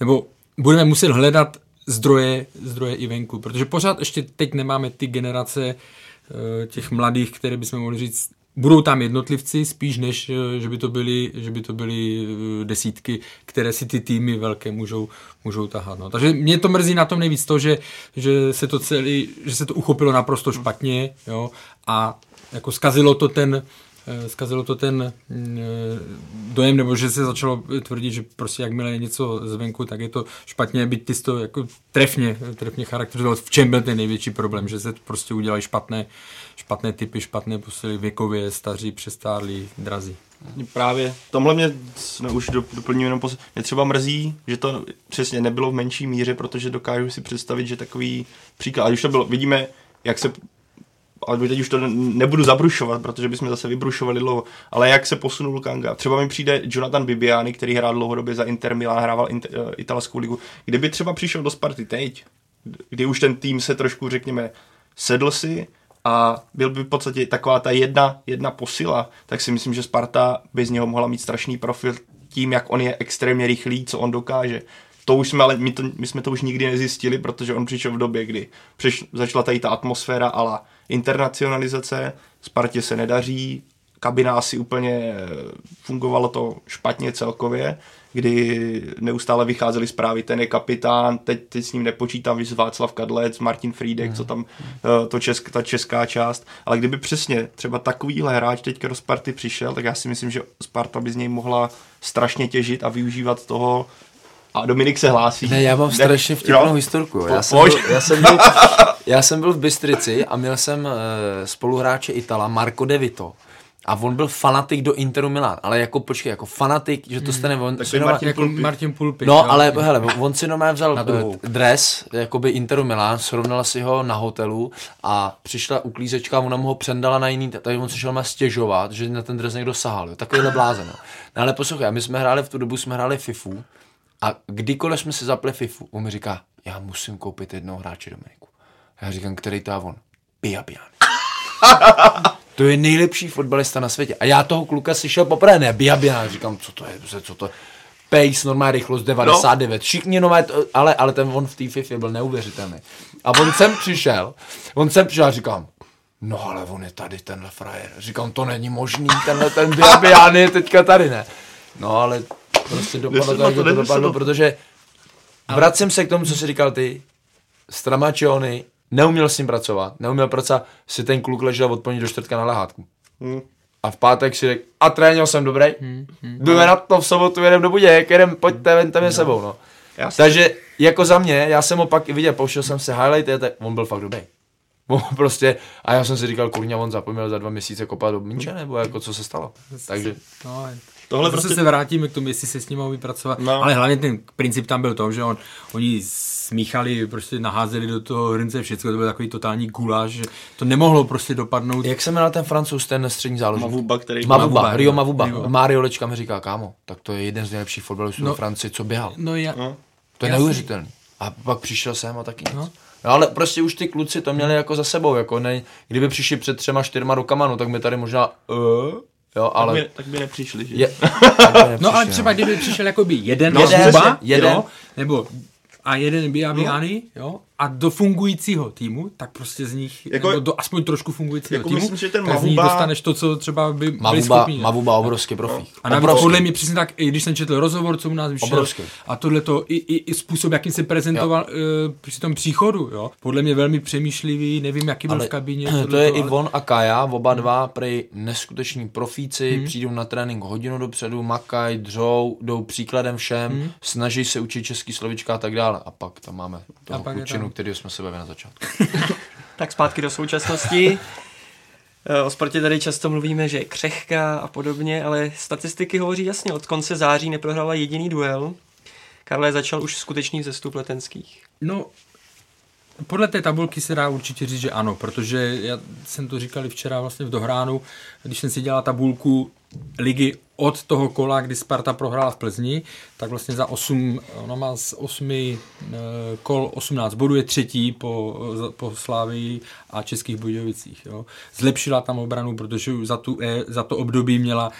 nebo budeme muset hledat zdroje, zdroje i venku, protože pořád ještě teď nemáme ty generace eh, těch mladých, které bychom mohli říct, budou tam jednotlivci spíš než, eh, že by to byly, že by to byly eh, desítky, které si ty týmy velké můžou, můžou tahat. No. Takže mě to mrzí na tom nejvíc to, že, že se to celý, že se to uchopilo naprosto špatně jo, a jako zkazilo to ten, eh, zkazilo to ten mm, dojem, nebo že se začalo tvrdit, že prostě jakmile je něco zvenku, tak je to špatně, byť ty to jako trefně, trefně charakterizoval, v čem byl ten největší problém, že se prostě udělají špatné, špatné typy, špatné posily věkově, staří, přestárlí, drazí. Právě tomhle mě no, už do- doplním jenom pos- mě třeba mrzí, že to přesně nebylo v menší míře, protože dokážu si představit, že takový příklad, ať už to bylo, vidíme, jak se ale teď už to ne- nebudu zabrušovat, protože bychom zase vybrušovali dlouho, ale jak se posunul Kanga. Třeba mi přijde Jonathan Bibiani, který hrál dlouhodobě za Inter Milan, hrával inter, eh, italskou ligu. Kdyby třeba přišel do Sparty teď, kdy už ten tým se trošku, řekněme, sedl si a byl by v podstatě taková ta jedna, jedna posila, tak si myslím, že Sparta by z něho mohla mít strašný profil tím, jak on je extrémně rychlý, co on dokáže. To už jsme, ale my, to, my jsme to už nikdy nezjistili, protože on přišel v době, kdy přiš, začala tady ta atmosféra ala internacionalizace, Spartě se nedaří, kabina asi úplně eh, fungovalo to špatně celkově, kdy neustále vycházely zprávy, ten je kapitán, teď, teď s ním nepočítám, víš, Václav Kadlec, Martin Friedek, co tam eh, to česk, ta česká část, ale kdyby přesně třeba takovýhle hráč teďka do Sparty přišel, tak já si myslím, že Sparta by z něj mohla strašně těžit a využívat toho a Dominik se hlásí. Ne, já mám strašně vtipnou historku. jo. Já jsem, byl, já, jsem byl, já jsem byl v Bystrici a měl jsem e, spoluhráče Itala, Marco De Vito. A on byl fanatik do Interu Milan, ale jako počkej, jako fanatik, že to jste nebo on Tak si to je normálně- Martin Jako Pulpit. Martin Pulpit. No, jo. ale hele, on si normálně vzal eh, dres, jakoby Interu Milan, srovnala si ho na hotelu a přišla uklízečka, ona mu ho přendala na jiný, tady on se šel má stěžovat, že na ten dres někdo sahal, jo. takovýhle blázen. Jo. No, ale poslouchej, my jsme hráli v tu dobu, jsme hráli FIFU a kdykoliv jsme si zapli FIFU, on mi říká, já musím koupit jednoho hráče Dominiku. Já říkám, který to je on? Biabian. To je nejlepší fotbalista na světě. A já toho kluka slyšel poprvé, ne, Biabian. Říkám, co to je, co to je? pace, normálně rychlost 99. No. Všichni nové, to, ale, ale ten on v té FIFA byl neuvěřitelný. A on sem přišel, on sem přišel a říkám, no ale on je tady, tenhle frajer. Říkám, to není možný, tenhle ten Diabian je teďka tady, ne. No ale prostě dopadlo to, jak to dopadlo, protože vracím se k tomu, co jsi říkal ty, Stramačiony, neuměl s ním pracovat, neuměl pracovat, si ten kluk ležel od do čtvrtka na lehátku. Hmm. A v pátek si řekl, a trénil jsem dobrý, hmm, hmm. jdeme na to v sobotu, jedem do Budějek, jedem, pojďte, ven tam je no. sebou, no. Jasně. Takže jako za mě, já jsem ho pak viděl, pouštěl jsem se highlight, tak on byl fakt dobrý. (laughs) prostě, a já jsem si říkal, kurňa, on zapomněl za dva měsíce kopat do Minče, nebo jako co se stalo. Takže... No, Tohle prostě... se vrátíme k tomu, jestli se s ním mohli pracovat, no. ale hlavně ten princip tam byl to, že on, oni smíchali, prostě naházeli do toho hrnce všechno, to byl takový totální guláš, že to nemohlo prostě dopadnout. Jak se jmenal ten francouz, ten střední záložník? Mavuba, který... Mavuba, Mavuba Rio Mavuba. Rio. Mario Lečka mi říká, kámo, tak to je jeden z nejlepších fotbalistů no, Francii, co běhal. No já... No. To je neuvěřitelný. A pak přišel jsem a taky nic. No. No ale prostě už ty kluci to měli jako za sebou, jako ne, kdyby přišli před třema, čtyřma rokama, no tak mi tady možná, uh, Jo, ale... Tak by, tak by nepřišli, že? Je, by (laughs) nepřišli, no ale třeba kdyby přišel jakoby jeden no, zhruba, jeden, jo, nebo a jeden Biabiany, no. jo, a do fungujícího týmu, tak prostě z nich, jako, nebo do aspoň trošku fungujícího jako týmu, myslím, že ten Mavuba, z nich dostaneš to, co třeba by Mavuba, byli schopni. Mavuba obrovský profík. No. A navíc podle mě přesně tak, i když jsem četl rozhovor, co u nás vyšel, obrovský. a tohle to, i, i, i, způsob, jakým se prezentoval uh, při tom příchodu, jo, podle mě velmi přemýšlivý, nevím, jaký byl ale v kabině. (clears throat) To je to, i ale... on a Kaja, oba hmm. dva prej neskuteční profíci, hmm. přijdou na trénink hodinu dopředu, makaj, dřou, jdou příkladem všem, hmm. snaží se učit český slovička a tak dále. A pak tam máme toho klučinu, který jsme se bavili na začátku. (laughs) tak zpátky do současnosti. Eh, o sportě tady často mluvíme, že je křehká a podobně, ale statistiky hovoří jasně. Od konce září neprohrála jediný duel. Karle začal už skutečný zestup letenských. No, podle té tabulky se dá určitě říct, že ano, protože já jsem to říkal včera vlastně v dohránu, když jsem si dělal tabulku ligy od toho kola, kdy Sparta prohrála v Plzni, tak vlastně za 8, ona má z 8 eh, kol 18 bodů, je třetí po, po Slávii a Českých Budějovicích. Jo. Zlepšila tam obranu, protože za, tu, e, za to období měla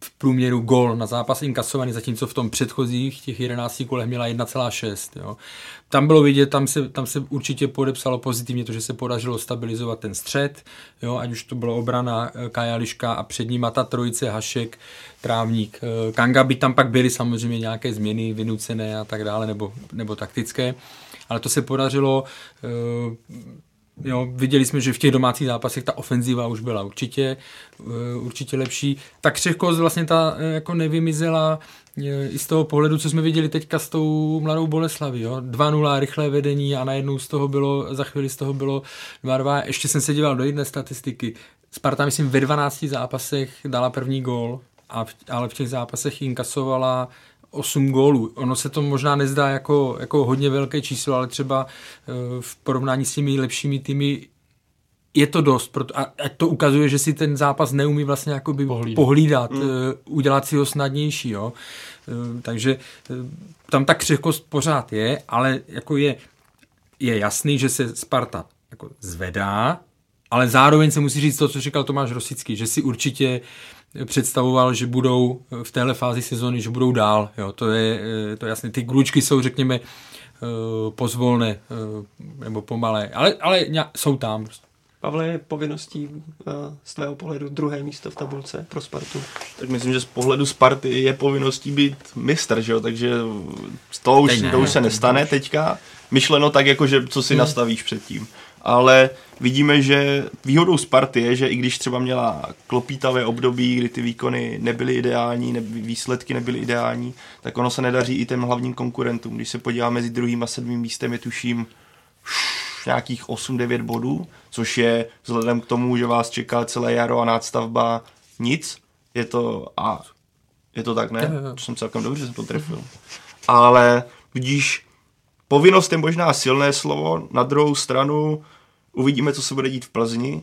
v průměru gol na zápas inkasovaný, zatímco v tom předchozích těch 11 kolech měla 1,6. Tam bylo vidět, tam se, tam se určitě podepsalo pozitivně to, že se podařilo stabilizovat ten střed, jo, ať už to bylo obrana eh, Kaja Liška a před ním ta trojice Hašek, Trávník. Kanga by tam pak byly samozřejmě nějaké změny vynucené a tak dále, nebo, nebo taktické, ale to se podařilo Jo, viděli jsme, že v těch domácích zápasech ta ofenziva už byla určitě, eh, určitě lepší. Ta křehkost vlastně ta eh, jako nevymizela eh, i z toho pohledu, co jsme viděli teďka s tou mladou Boleslaví. Jo? 2-0 rychlé vedení a najednou z toho bylo, za chvíli z toho bylo 2-2. Ještě jsem se díval do jedné statistiky. Sparta, myslím, ve 12 zápasech dala první gól, a v, ale v těch zápasech inkasovala 8 gólů. Ono se to možná nezdá jako, jako hodně velké číslo, ale třeba eh, v porovnání s těmi lepšími týmy je to dost, proto, a, a to ukazuje, že si ten zápas neumí vlastně jakoby pohlídat, pohlídat mm. uh, udělat si ho snadnější, jo. Uh, takže uh, tam ta křehkost pořád je, ale jako je, je jasný, že se Sparta jako zvedá, ale zároveň se musí říct to, co říkal Tomáš Rosický, že si určitě představoval, že budou v téhle fázi sezóny, že budou dál. Jo, to je, eh, to je jasné. Ty klučky jsou, řekněme, eh, pozvolné eh, nebo pomalé, ale, ale jsou tam. Pavle, je povinností z tvého pohledu druhé místo v tabulce pro Spartu? Tak myslím, že z pohledu Sparty je povinností být mistr, že jo? takže toho už, ne, to už se nestane teďka. Myšleno tak, jako že co si hmm. nastavíš předtím ale vidíme, že výhodou Sparty je, že i když třeba měla klopítavé období, kdy ty výkony nebyly ideální, ne, výsledky nebyly ideální, tak ono se nedaří i těm hlavním konkurentům. Když se podívá mezi druhým a sedmým místem, je tuším nějakých 8-9 bodů, což je vzhledem k tomu, že vás čeká celé jaro a nástavba nic. Je to a je to tak, ne? To jsem celkem dobře jsem to trefil. Ale vidíš, povinnost je možná silné slovo, na druhou stranu Uvidíme, co se bude dít v Plzni.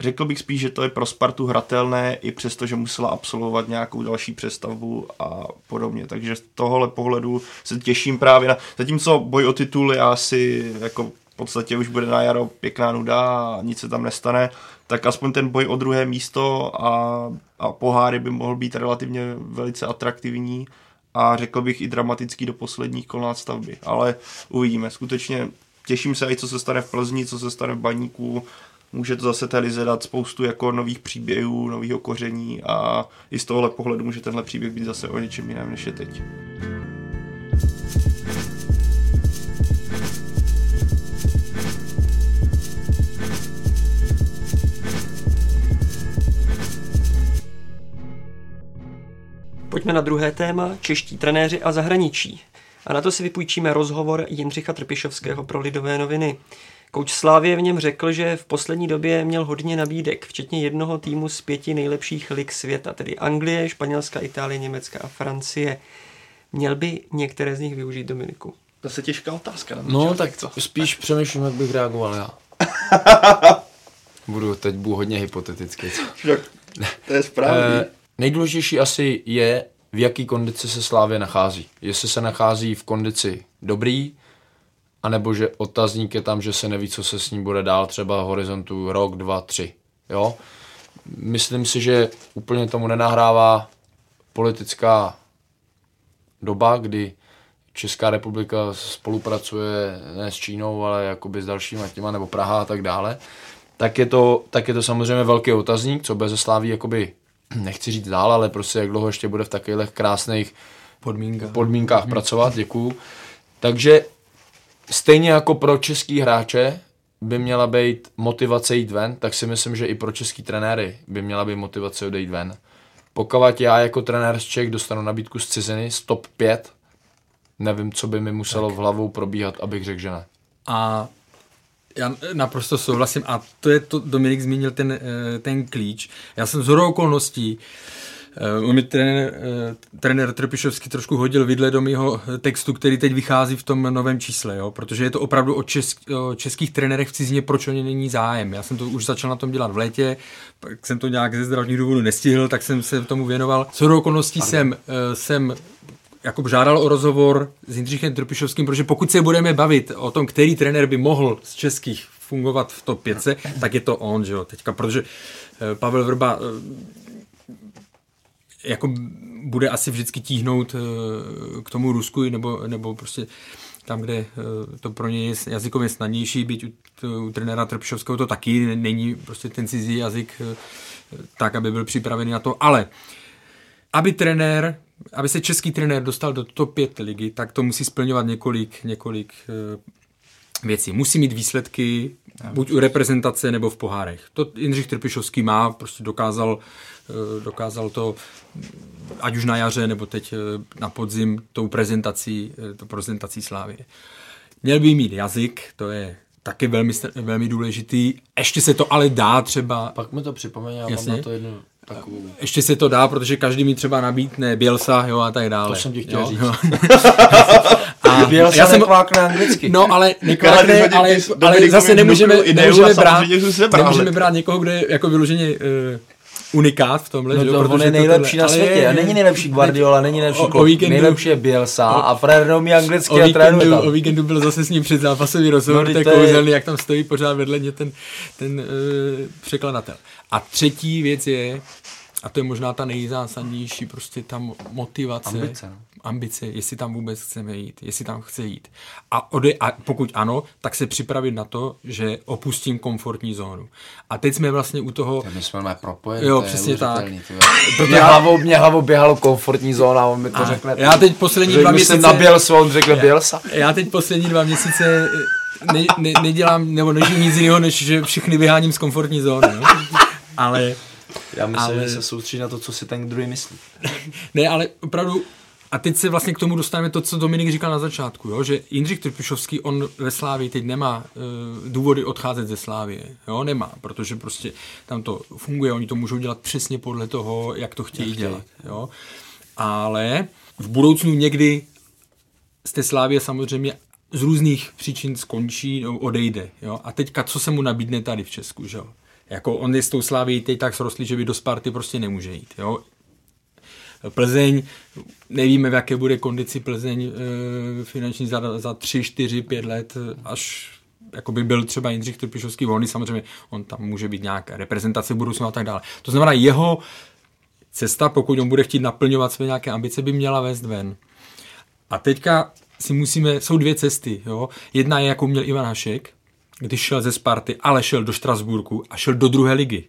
Řekl bych spíš, že to je pro Spartu hratelné, i přesto, že musela absolvovat nějakou další přestavbu a podobně. Takže z tohohle pohledu se těším právě na... Zatímco boj o titul je asi jako v podstatě už bude na jaro pěkná nuda a nic se tam nestane, tak aspoň ten boj o druhé místo a, a poháry by mohl být relativně velice atraktivní a řekl bych i dramatický do posledních kol stavby. Ale uvidíme. Skutečně těším se i co se stane v Plzni, co se stane v Baníku. Může to zase té lize dát spoustu jako nových příběhů, nového koření a i z tohohle pohledu může tenhle příběh být zase o něčem jiném, než je teď. Pojďme na druhé téma, čeští trenéři a zahraničí. A na to si vypůjčíme rozhovor Jindřicha Trpišovského pro Lidové noviny. Kouč Slávě v něm řekl, že v poslední době měl hodně nabídek, včetně jednoho týmu z pěti nejlepších lig světa, tedy Anglie, Španělska, Itálie, Německa a Francie. Měl by některé z nich využít Dominiku? To je těžká otázka. Na no, tak co? spíš (laughs) přemýšlím, jak bych reagoval já. budu, teď budu hodně hypoteticky. to je správně. Eh, Nejdůležitější asi je, v jaký kondici se Slávě nachází. Jestli se nachází v kondici dobrý, anebo že otazník je tam, že se neví, co se s ním bude dál, třeba horizontu rok, dva, tři. Jo? Myslím si, že úplně tomu nenahrává politická doba, kdy Česká republika spolupracuje ne s Čínou, ale jakoby s dalšíma těma, nebo Praha a tak dále, tak je to, tak je to samozřejmě velký otazník, co bez Sláví jakoby nechci říct dál, ale prostě jak dlouho ještě bude v takových krásných podmínkách, podmínkách hmm. pracovat, děkuju. Takže stejně jako pro český hráče by měla být motivace jít ven, tak si myslím, že i pro český trenéry by měla být motivace odejít ven. Pokud já jako trenér z Čech dostanu nabídku z ciziny z top 5, nevím, co by mi muselo tak. v hlavou probíhat, abych řekl, že ne. A já naprosto souhlasím a to je to, Dominik zmínil ten, eh, ten klíč. Já jsem z okolností Uh, mi trenér, uh, trenér Trpišovský trošku hodil vidle do mého textu, který teď vychází v tom novém čísle, jo? protože je to opravdu o, česk, o českých trenérech v cizině, proč o ně není zájem. Já jsem to už začal na tom dělat v létě, pak jsem to nějak ze zdravotních důvodů nestihl, tak jsem se tomu věnoval. Co do okolností jsem, uh, jsem jako žádal o rozhovor s Jindřichem Trpišovským, protože pokud se budeme bavit o tom, který trenér by mohl z českých fungovat v top 5, tak je to on, že jo, teďka, protože eh, Pavel Vrba eh, jako bude asi vždycky tíhnout eh, k tomu Rusku, nebo, nebo prostě tam, kde to pro něj je jazykově snadnější, byť u, u trenéra Trpišovského to taky není prostě ten cizí jazyk tak, aby byl připravený na to, ale aby trenér aby se český trenér dostal do top 5 ligy, tak to musí splňovat několik, několik uh, věcí. Musí mít výsledky buď u reprezentace nebo v pohárech. To Jindřich Trpišovský má, prostě dokázal, uh, dokázal to ať už na jaře nebo teď uh, na podzim tou prezentací, tou prezentací Slávy. Měl by mít jazyk, to je taky velmi, velmi důležitý. Ještě se to ale dá třeba... Pak mi to připomene, já mám na to jednu takovou... Ještě se to dá, protože každý mi třeba nabídne Bělsa, jo, a tak dále. To jsem ti chtěl jo, říct. Jo. (laughs) a Bělsa já jsem nekvákne anglicky. No, ale nekvákne, ale, ale zase nemůžeme, nemůžeme brát, nemůžeme brát někoho, kdo je jako vyloženě uh, unikát v tomhle. No to, on je nejlepší tohle, na světě. Je, a není nejlepší Guardiola, není nejlepší o, o víkendu, nejlepší je Bielsa o, a Fred umí anglicky o a trénuje tam. O víkendu byl zase s ním před zápasový rozhovor, no, to je kouzelný, jak tam stojí pořád vedle mě ten, ten uh, překladatel. A třetí věc je, a to je možná ta nejzásadnější, prostě ta motivace, ambice, no. ambice, jestli tam vůbec chceme jít, jestli tam chce jít. A, ode, a pokud ano, tak se připravit na to, že opustím komfortní zónu. A teď jsme vlastně u toho... My jsme propojeni, jo, přesně tak. Protože mě, hlavou, mě hlavou běhalo komfortní zóna on mi to a řekne. Já teď poslední dva měsíce... Nabil on řekl Bielsa. Já teď poslední dva měsíce ne, ne, nedělám, nebo nežím nic jiného, než že všechny vyháním z komfortní zóny. No? Ale já myslím, ale... že se soustředí na to, co si ten druhý myslí. (laughs) ne, ale opravdu a teď se vlastně k tomu dostaneme to, co Dominik říkal na začátku, jo? že Jindřich Trpišovský, on ve Slávii teď nemá uh, důvody odcházet ze Slávie, jo? nemá, protože prostě tam to funguje, oni to můžou dělat přesně podle toho, jak to chtějí jak dělat. Jo? Ale v budoucnu někdy z té Slávie samozřejmě z různých příčin skončí, odejde. Jo? A teďka, co se mu nabídne tady v Česku, že jo? Jako on je s tou Sláví teď tak srostlý, že by do Sparty prostě nemůže jít. Jo? Plzeň, nevíme, v jaké bude kondici Plzeň e, finanční za, za 3, 4, 5 let, až jako by byl třeba Jindřich Trpišovský volný, samozřejmě on tam může být nějaká reprezentace v budoucnu a tak dále. To znamená, jeho cesta, pokud on bude chtít naplňovat své nějaké ambice, by měla vést ven. A teďka si musíme, jsou dvě cesty. Jo? Jedna je, jako měl Ivan Hašek, když šel ze Sparty, ale šel do Štrasburku a šel do druhé ligy.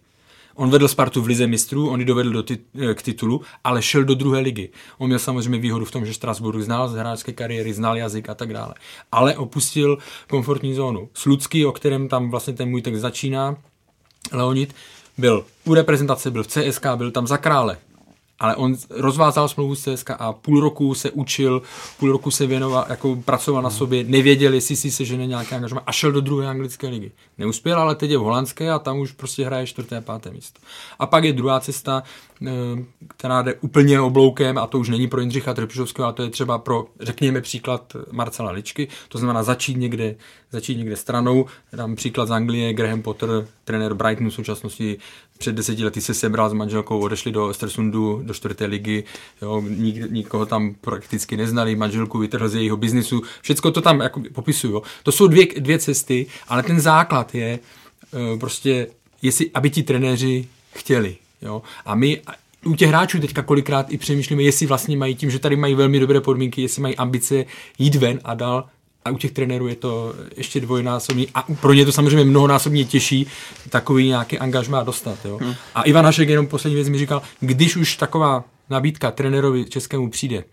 On vedl Spartu v lize mistrů, on ji dovedl do tit, eh, k titulu, ale šel do druhé ligy. On měl samozřejmě výhodu v tom, že Strasburg znal z hráčské kariéry, znal jazyk a tak dále. Ale opustil komfortní zónu. Slucký, o kterém tam vlastně ten můj text začíná, Leonid, byl u reprezentace, byl v CSK, byl tam za krále ale on rozvázal smlouvu s CSK a půl roku se učil, půl roku se věnoval, jako pracoval na sobě, nevěděl, jestli si se žene nějaké angažma a šel do druhé anglické ligy. Neuspěl, ale teď je v holandské a tam už prostě hraje čtvrté, páté místo. A pak je druhá cesta, eh, která jde úplně obloukem a to už není pro Jindřicha Trpišovského, ale to je třeba pro, řekněme příklad Marcela Ličky, to znamená začít někde, začít někde stranou. Dám příklad z Anglie, Graham Potter, trenér Brightonu v současnosti před deseti lety se sebral s manželkou, odešli do Östersundu, do čtvrté ligy, jo, nik, nikoho tam prakticky neznali, manželku vytrhl z jejího biznisu, všecko to tam jako popisuju. To jsou dvě, dvě cesty, ale ten základ je uh, prostě, jestli, aby ti trenéři chtěli. Jo? A my u těch hráčů teďka kolikrát i přemýšlíme, jestli vlastně mají tím, že tady mají velmi dobré podmínky, jestli mají ambice jít ven a dál a u těch trenérů je to ještě dvojnásobný a pro ně to samozřejmě mnohonásobně těžší takový nějaký angažmá dostat. Jo. Hmm. A Ivan Hašek jenom poslední věc mi říkal, když už taková nabídka trenérovi českému přijde,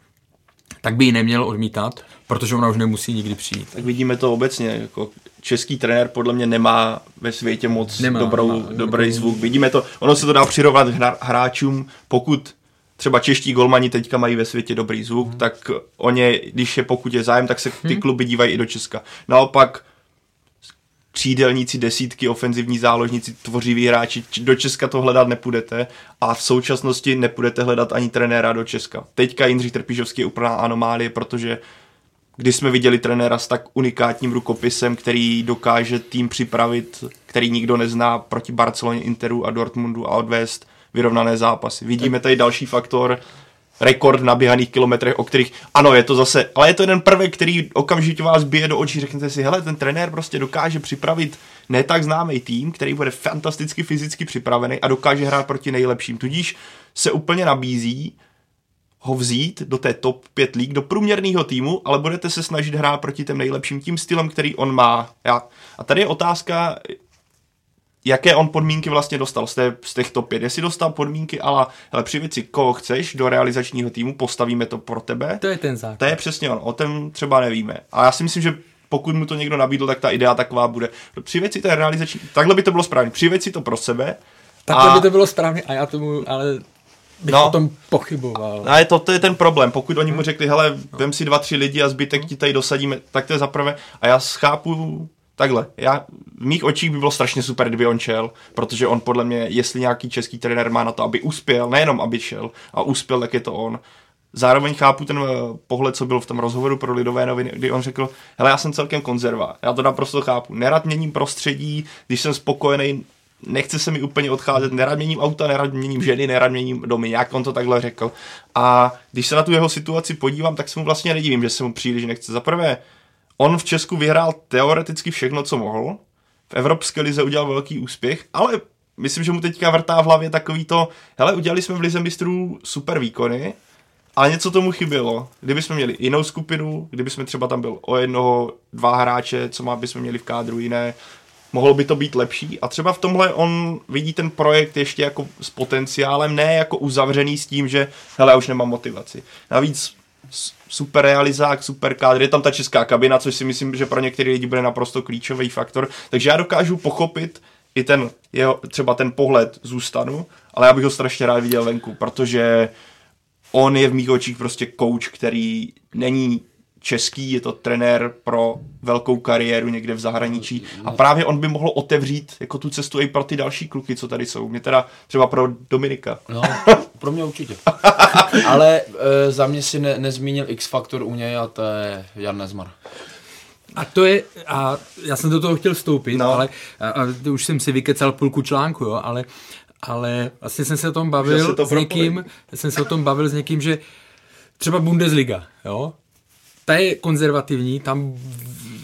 tak by ji neměl odmítat, protože ona už nemusí nikdy přijít. Tak vidíme to obecně, jako český trenér podle mě nemá ve světě moc nemá, dobrou, nemá, dobrý zvuk. Vidíme to, ono se to dá přirovnat hráčům, pokud třeba čeští golmani teďka mají ve světě dobrý zvuk, hmm. tak o ně, když je pokud je zájem, tak se ty hmm. kluby dívají i do Česka. Naopak křídelníci, desítky, ofenzivní záložníci, tvořiví hráči, do Česka to hledat nepůjdete a v současnosti nepůjdete hledat ani trenéra do Česka. Teďka Jindřich Trpišovský je úplná anomálie, protože když jsme viděli trenéra s tak unikátním rukopisem, který dokáže tým připravit, který nikdo nezná proti Barceloně, Interu a Dortmundu a odvést vyrovnané zápasy. Vidíme tady další faktor, rekord naběhaných kilometrech, o kterých, ano, je to zase, ale je to jeden prvek, který okamžitě vás bije do očí, řeknete si, hele, ten trenér prostě dokáže připravit ne tak známý tým, který bude fantasticky fyzicky připravený a dokáže hrát proti nejlepším. Tudíž se úplně nabízí ho vzít do té top 5 líg, do průměrného týmu, ale budete se snažit hrát proti těm nejlepším tím stylem, který on má. Já. A tady je otázka, jaké on podmínky vlastně dostal z, té, z těch top 5. Jestli dostal podmínky, ale hele, při věci, koho chceš do realizačního týmu, postavíme to pro tebe. To je ten základ. To je přesně on, o tom třeba nevíme. A já si myslím, že pokud mu to někdo nabídl, tak ta idea taková bude. Při věci to je realizační, takhle by to bylo správně. Při věci to pro sebe. Takhle a... by to bylo správně a já tomu, ale bych no, o tom pochyboval. A je to, to je ten problém. Pokud oni mu řekli, hele, vem si dva, tři lidi a zbytek ti tady dosadíme, tak to je zaprvé. A já schápu Takhle, já, v mých očích by bylo strašně super, kdyby on šel, protože on podle mě, jestli nějaký český trenér má na to, aby uspěl, nejenom aby šel a uspěl, tak je to on. Zároveň chápu ten eh, pohled, co byl v tom rozhovoru pro Lidové noviny, kdy on řekl, hele, já jsem celkem konzerva, já to naprosto chápu, nerad měním prostředí, když jsem spokojený, nechce se mi úplně odcházet, nerad měním auta, nerad měním ženy, nerad měním domy, jak on to takhle řekl. A když se na tu jeho situaci podívám, tak se mu vlastně nedivím, že se mu příliš nechce. Za prvé, On v Česku vyhrál teoreticky všechno, co mohl. V Evropské lize udělal velký úspěch, ale myslím, že mu teďka vrtá v hlavě takový to, hele, udělali jsme v lize mistrů super výkony, ale něco tomu chybělo. Kdyby jsme měli jinou skupinu, kdyby jsme třeba tam byl o jednoho, dva hráče, co má bychom měli v kádru jiné, mohlo by to být lepší. A třeba v tomhle on vidí ten projekt ještě jako s potenciálem, ne jako uzavřený s tím, že hele, já už nemám motivaci. Navíc super realizák, super kádr, je tam ta česká kabina, což si myslím, že pro některé lidi bude naprosto klíčový faktor. Takže já dokážu pochopit i ten jeho, třeba ten pohled zůstanu, ale já bych ho strašně rád viděl venku, protože on je v mých očích prostě coach, který není český, je to trenér pro velkou kariéru někde v zahraničí a právě on by mohl otevřít jako tu cestu i pro ty další kluky, co tady jsou. Mě teda třeba pro Dominika. No, pro mě určitě. (laughs) Ale e, za mě si ne, nezmínil X-faktor u něj a to je Jan Nezmar. A to je, a já jsem do toho chtěl vstoupit, no. ale a, a, už jsem si vykecal půlku článku, jo, ale, ale vlastně jsem se o tom bavil to s někým, jsem se o tom bavil s někým, že třeba Bundesliga, jo, ta je konzervativní, tam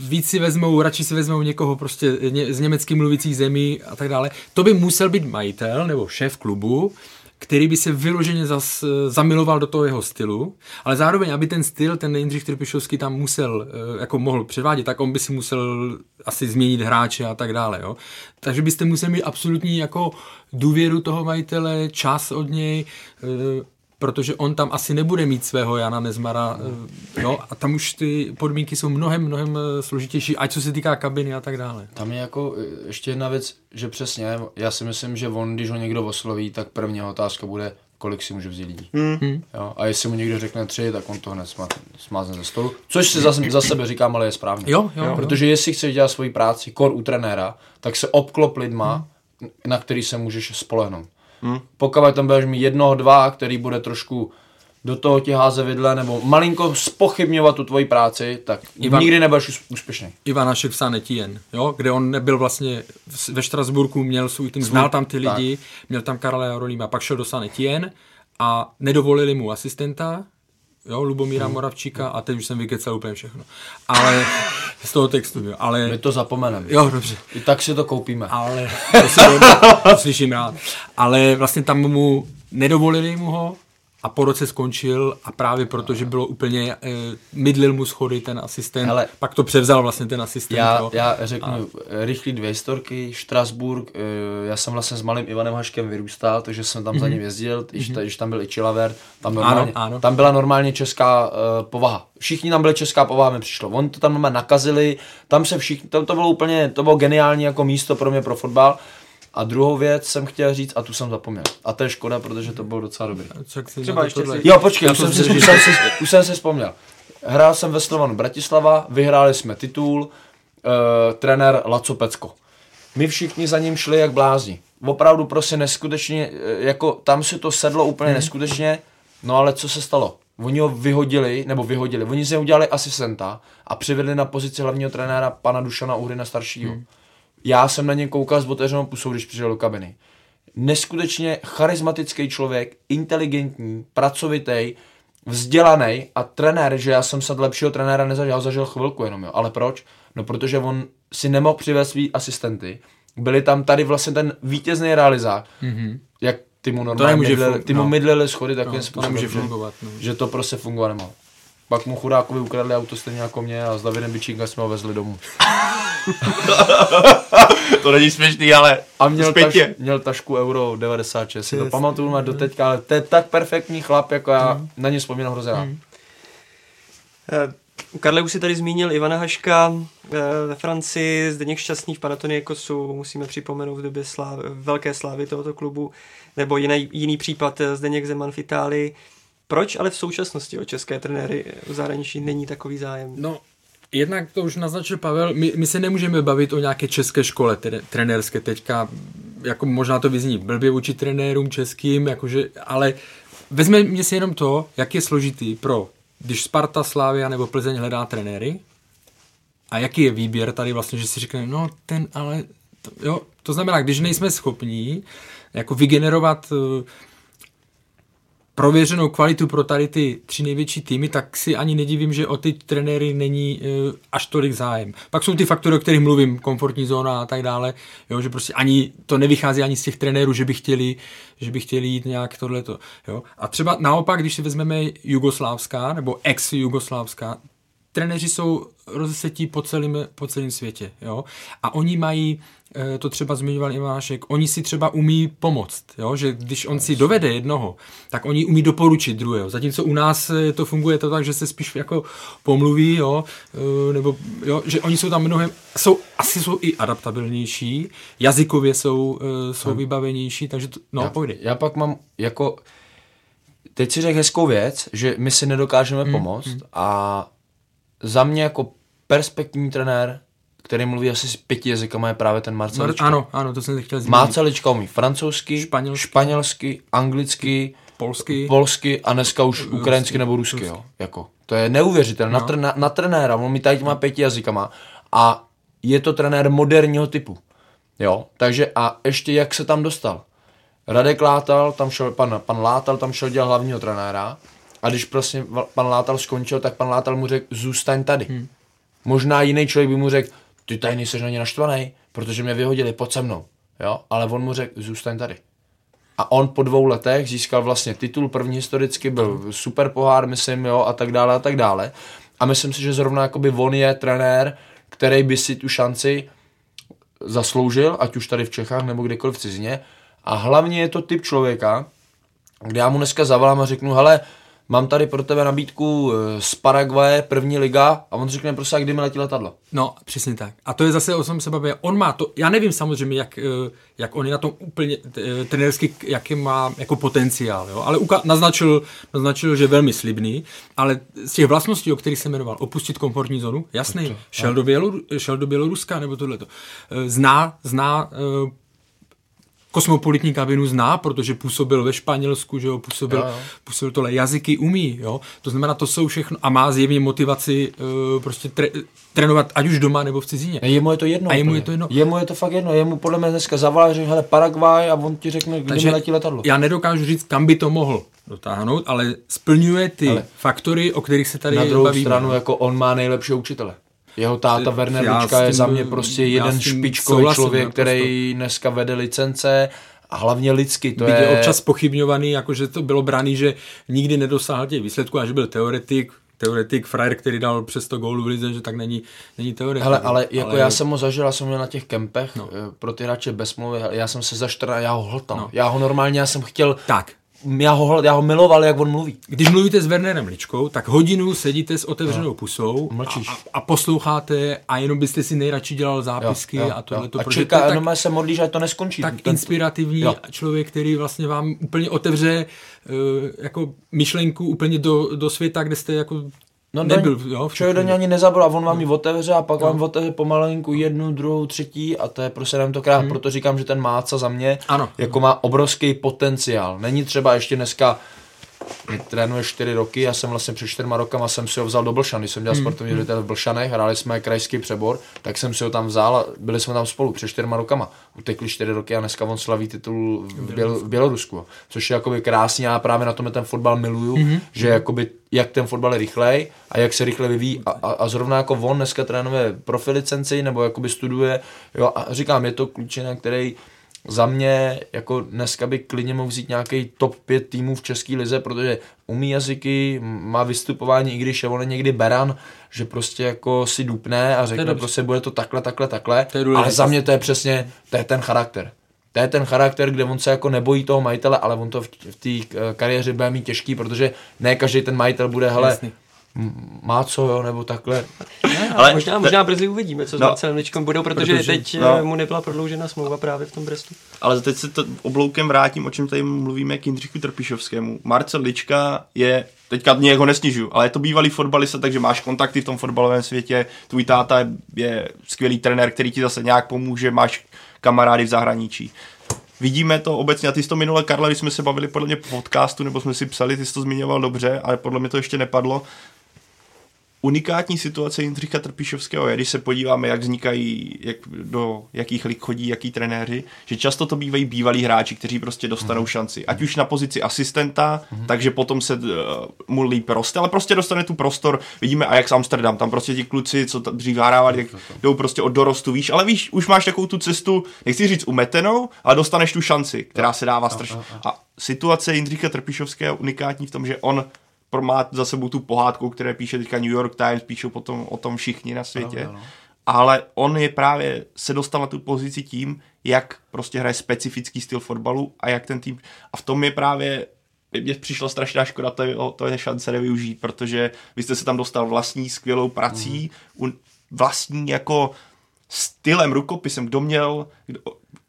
víc si vezmou, radši si vezmou někoho prostě z německy mluvících zemí a tak dále. To by musel být majitel nebo šéf klubu, který by se vyloženě zas, zamiloval do toho jeho stylu, ale zároveň, aby ten styl, ten Jindřich Trpišovský tam musel, eh, jako mohl předvádět, tak on by si musel asi změnit hráče a tak dále, jo. Takže byste museli mít absolutní jako důvěru toho majitele, čas od něj, eh, protože on tam asi nebude mít svého Jana Nezmara, eh, jo, a tam už ty podmínky jsou mnohem, mnohem eh, složitější, ať co se týká kabiny a tak dále. Tam je jako eh, ještě jedna věc, že přesně, já si myslím, že on, když ho někdo osloví, tak první otázka bude, kolik si může vzít lidí. Hmm. Jo? A jestli mu někdo řekne tři, tak on to hned smá, smázne ze stolu. Což si za, za sebe říkám, ale je správně. Jo, jo, Protože jestli chceš dělat svoji práci, kor u trenéra, tak se obklop lidma, hmm. na který se můžeš spolehnout. Hmm. Pokud tam budeš mít jednoho, dva, který bude trošku do toho ti házet vidle, nebo malinko spochybňovat tu tvoji práci, tak Ivan, nikdy nebudeš úspěšný. Ivan Hašek v Sanetien, jo, kde on nebyl vlastně ve Štrasburku, měl svůj tým, znal tam ty lidi, tak. měl tam Karla Rolíma, pak šel do Sanetien a nedovolili mu asistenta, jo, Lubomíra hmm. Moravčíka a teď už jsem vykecal úplně všechno. Ale (laughs) z toho textu, jo. Ale... My to zapomeneme. Jo, dobře. I tak si to koupíme. Ale, to, si, to slyším rád. Ale vlastně tam mu nedovolili mu ho, a po roce skončil a právě proto, že bylo úplně, eh, mydlil mu schody ten asistent, Hele, pak to převzal vlastně ten asistent. Já, jo. já řeknu a... rychlý dvě historky, Štrasburg, eh, já jsem vlastně s malým Ivanem Haškem vyrůstal, takže jsem tam mm-hmm. za mhm. ním jezdil, když, mm-hmm. když tam byl i Chilaver, tam, normálně, ano, ano. tam byla normálně česká uh, povaha. Všichni tam byli česká povaha, mi přišlo. On to tam nakazili, tam se všichni, tam to bylo úplně, to bylo geniální jako místo pro mě pro fotbal. A druhou věc jsem chtěl říct, a tu jsem zapomněl. A to je škoda, protože to bylo docela dobrý. Třeba ještě si... Jo, počkej, už jsem, si, už, jsem si, už jsem si vzpomněl. Hrál jsem ve Slovanu Bratislava, vyhráli jsme titul, uh, trenér Laco Pecko. My všichni za ním šli jak blázni. Opravdu prostě neskutečně, eh, jako tam si to sedlo úplně hmm. neskutečně, no ale co se stalo? Oni ho vyhodili, nebo vyhodili, oni si udělali asistenta a přivedli na pozici hlavního trenéra pana Dušana Uhryna staršího. Hmm já jsem na něj koukal s otevřenou pusou, když přišel do kabiny. Neskutečně charismatický člověk, inteligentní, pracovitý, vzdělaný a trenér, že já jsem sad lepšího trenéra nezažil, já ho zažil chvilku jenom, jo. Ale proč? No protože on si nemohl přivést svý asistenty. Byli tam tady vlastně ten vítězný realizák, mm-hmm. jak ty mu normálně mydlili, ty mu no. mydlili schody takovým no, způsobem, to fungovat, no. že to prostě fungovat nemohlo. Pak mu chudákovi ukradli auto stejně jako mě a s Davidem Bičínkem jsme ho vezli domů. (laughs) to není směšný, ale A měl, taš, měl tašku euro 96, si to pamatuju má do teďka, ale to je tak perfektní chlap, jako já mm. na ně vzpomínám hrozně mm. Karle, už si tady zmínil Ivana Haška eh, ve Francii, Zdeněk Šťastný v Panathinaikosu, musíme připomenout v době slávy, velké slávy tohoto klubu, nebo jiný, jiný případ eh, Zdeněk Zeman v Itálii. Proč ale v současnosti o české trenéry v zahraničí není takový zájem? No, jednak to už naznačil Pavel, my, my se nemůžeme bavit o nějaké české škole tre, trenérské teďka, jako možná to vyzní blbě vůči trenérům českým, jakože, ale vezme si jenom to, jak je složitý pro, když Sparta, Slávia nebo Plzeň hledá trenéry, a jaký je výběr tady vlastně, že si řekne, no ten, ale, to, jo, to znamená, když nejsme schopní jako vygenerovat uh, prověřenou kvalitu pro tady ty tři největší týmy, tak si ani nedivím, že o ty trenéry není uh, až tolik zájem. Pak jsou ty faktory, o kterých mluvím, komfortní zóna a tak dále, jo, že prostě ani to nevychází ani z těch trenérů, že by chtěli, že by chtěli jít nějak tohleto. Jo. A třeba naopak, když si vezmeme Jugoslávská nebo ex-Jugoslávská, trenéři jsou rozesetí po celém, po celém světě. Jo? A oni mají, to třeba zmiňoval Ivášek, oni si třeba umí pomoct. Jo? Že když on si dovede jednoho, tak oni umí doporučit druhého. Zatímco u nás eh, to funguje to tak, že se spíš jako pomluví, jo? Eh, nebo jo? že oni jsou tam mnohem, jsou, asi jsou i adaptabilnější, jazykově jsou, jsou hmm. vybavenější, takže to, no, já, pojde. Já pak mám jako teď si řekl hezkou věc, že my si nedokážeme hmm. pomoct hmm. a za mě jako perspektivní trenér, který mluví asi s pěti jazykama, je právě ten Marcelička. Ano, ano, to jsem chtěl zmínit. Marcelička umí francouzsky, španělsky, španělsky anglicky, polsky, polsky a dneska už rusky, ukrajinsky nebo rusky. rusky. Jo. Jako, to je neuvěřitelné. No. Na, na, na, trenéra, on mi tady má pěti jazykama a je to trenér moderního typu. Jo, takže a ještě jak se tam dostal. Radek Látal, tam šel, pan, pan Látal tam šel dělat hlavního trenéra a když prostě pan Látal skončil, tak pan Látal mu řekl, zůstaň tady. Hmm. Možná jiný člověk by mu řekl, ty tady nejseš na ně naštvaný, protože mě vyhodili, pod se mnou. Jo? Ale on mu řekl, zůstaň tady. A on po dvou letech získal vlastně titul první historicky, byl super pohár, myslím, jo, a tak dále, a tak dále. A myslím si, že zrovna jakoby on je trenér, který by si tu šanci zasloužil, ať už tady v Čechách nebo kdekoliv v cizině. A hlavně je to typ člověka, kde já mu dneska zavolám a řeknu, hele, mám tady pro tebe nabídku eh, z Paraguaje, první liga, a on řekne, prostě, kdy mi letí letadlo. No, přesně tak. A to je zase o tom se baví. On má to, já nevím samozřejmě, jak, eh, jak on je na tom úplně eh, trenérsky, jaký má jako potenciál, jo? ale uka- naznačil, naznačil, že je velmi slibný, ale z těch vlastností, o kterých jsem jmenoval, opustit komfortní zónu, jasný, šel do, Bělor, šel do Běloruska nebo tohleto. Zná, zná kosmopolitní kabinu zná, protože působil ve Španělsku, že jo, působil, jo, působil tohle, jazyky umí, jo, to znamená, to jsou všechno, a má zjevně motivaci uh, prostě tre, trénovat, ať už doma nebo v cizině. A jemu je to jedno. A jemu je to jedno. Jemu je to fakt jedno, jemu podle mě dneska zavolá, že hele, Paraguay a on ti řekne, kde Takže mi letí letadlo. Já nedokážu říct, kam by to mohl dotáhnout, ale splňuje ty ale faktory, o kterých se tady Na druhou stranu, jako on má nejlepší učitele. Jeho táta Werner Lučka je za mě prostě jeden špičkový člověk, naprosto. který dneska vede licence a hlavně lidsky. To je... je občas pochybňovaný, jakože to bylo braný, že nikdy nedosáhl těch výsledků a že byl teoretik, teoretik, frajer, který dal přes to gólu v lize, že tak není, není teoretik. Hele, ale jako ale... já jsem ho zažil, já jsem měl na těch kempech no. pro ty hráče bez mluvy, já jsem se za 14, já ho hltal. No. Já ho normálně, já jsem chtěl, tak já ho, já ho miloval, jak on mluví. Když mluvíte s Wernerem Ličkou, tak hodinu sedíte s otevřenou no. pusou Mlčíš. A, a, posloucháte a jenom byste si nejradši dělal zápisky jo, jo, a tohle. A čeká, tak, jenom se modlíš, že to neskončí. Tak ten, inspirativní jo. člověk, který vlastně vám úplně otevře uh, jako myšlenku úplně do, do světa, kde jste jako No nebyl, do, jo, člověk do něj ani nezabral a on vám ji otevře a pak no. vám otevře pomalinku jednu, druhou, třetí a to je prostě nám to krát, hmm. proto říkám, že ten Máca za mě ano. jako má obrovský potenciál. Není třeba ještě dneska trénuje čtyři roky, já jsem vlastně před čtyřma rokama jsem si ho vzal do Blšan, když jsem dělal hmm. sportovní ředitel v Blšanech, hráli jsme krajský přebor, tak jsem si ho tam vzal a byli jsme tam spolu před čtyřma rokama. Utekli čtyři roky a dneska on slaví titul v, Běl, v Bělorusku, což je jakoby krásný, já právě na tom ten fotbal miluju, hmm. že jakoby jak ten fotbal je rychlej a jak se rychle vyvíjí a, a, a zrovna jako on dneska trénuje profilicenci nebo jakoby studuje, jo a říkám, je to klučina, který za mě jako dneska by klidně mohl vzít nějaký top 5 týmů v České lize, protože umí jazyky, má vystupování, i když je on někdy beran, že prostě jako si dupne a řekne prostě bude to takhle, takhle, takhle, ale za mě to je přesně, to je ten charakter. To je ten charakter, kde on se jako nebojí toho majitele, ale on to v, v té eh, kariéře bude mít těžký, protože ne každý ten majitel bude, hele, Jasný má co, jo, nebo takhle. Ne, ale, možná, možná brzy uvidíme, co no, s Marcelem Ličkom budou, protože, protože teď no, eh, mu nebyla prodloužena smlouva právě v tom Brestu. Ale teď se to obloukem vrátím, o čem tady mluvíme k Jindřichu Trpišovskému. Marcel Lička je, teďka mě ho nesnižu, ale je to bývalý fotbalista, takže máš kontakty v tom fotbalovém světě, tvůj táta je, je skvělý trenér, který ti zase nějak pomůže, máš kamarády v zahraničí. Vidíme to obecně, a ty jsi to minule, Karla, když jsme se bavili podle mě po podcastu, nebo jsme si psali, ty jsi to zmiňoval dobře, ale podle mě to ještě nepadlo unikátní situace Jindřicha Trpišovského je, když se podíváme, jak vznikají, jak, do jakých lig chodí, jaký trenéři, že často to bývají bývalí hráči, kteří prostě dostanou mm. šanci. Ať už na pozici asistenta, mm. takže potom se uh, mu líp roste, ale prostě dostane tu prostor. Vidíme Ajax Amsterdam, tam prostě ti kluci, co dřív hrávali, jak jdou prostě od dorostu, víš, ale víš, už máš takovou tu cestu, nechci říct umetenou, ale dostaneš tu šanci, která se dává strašně. A situace Jindřicha Trpišovského unikátní v tom, že on má za sebou tu pohádku, které píše teďka New York Times, píšou potom o tom všichni na světě. No, no. Ale on je právě, se dostal na tu pozici tím, jak prostě hraje specifický styl fotbalu a jak ten tým, a v tom je právě mně přišla strašná škoda to, to je šance nevyužít, protože vy jste se tam dostal vlastní skvělou prací, mm. vlastní jako stylem, rukopisem, kdo měl, kdo,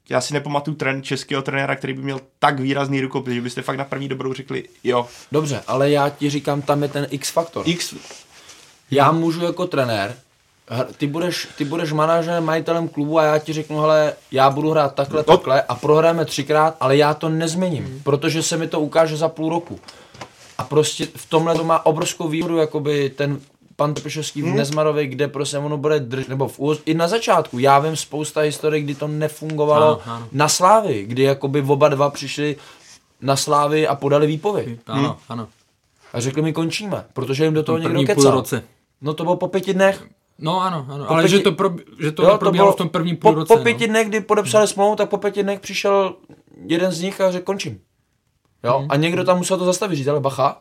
já si nepamatuju trend českého trenéra, který by měl tak výrazný rukopis, že byste fakt na první dobrou řekli, jo. Dobře, ale já ti říkám, tam je ten X faktor. X. Já můžu jako trenér, ty budeš, ty budeš manažerem, majitelem klubu a já ti řeknu, hele, já budu hrát takhle, no. takhle a prohrajeme třikrát, ale já to nezměním, hmm. protože se mi to ukáže za půl roku. A prostě v tomhle to má obrovskou výhodu, jakoby ten pan Trpišovský hmm. v Nezmarovi, kde prostě ono bude drž, nebo v úz, i na začátku. Já vím spousta historií, kdy to nefungovalo ano, ano. na Slávy, kdy jakoby oba dva přišli na Slávy a podali výpověď. Ano, hmm. ano. A řekli mi končíme, protože jim do toho někdo kecal. roce. No to bylo po pěti dnech. No ano, ano, Po ale pěti- že to, pro, že to Jo, probíhalo bylo- v tom prvním po, půlroce. po pěti no. dnech, kdy podepsali smlouvu, tak po pěti dnech přišel jeden z nich a řekl končím. Jo? Mhm. A někdo tam musel to zastavit, říct, ale bacha,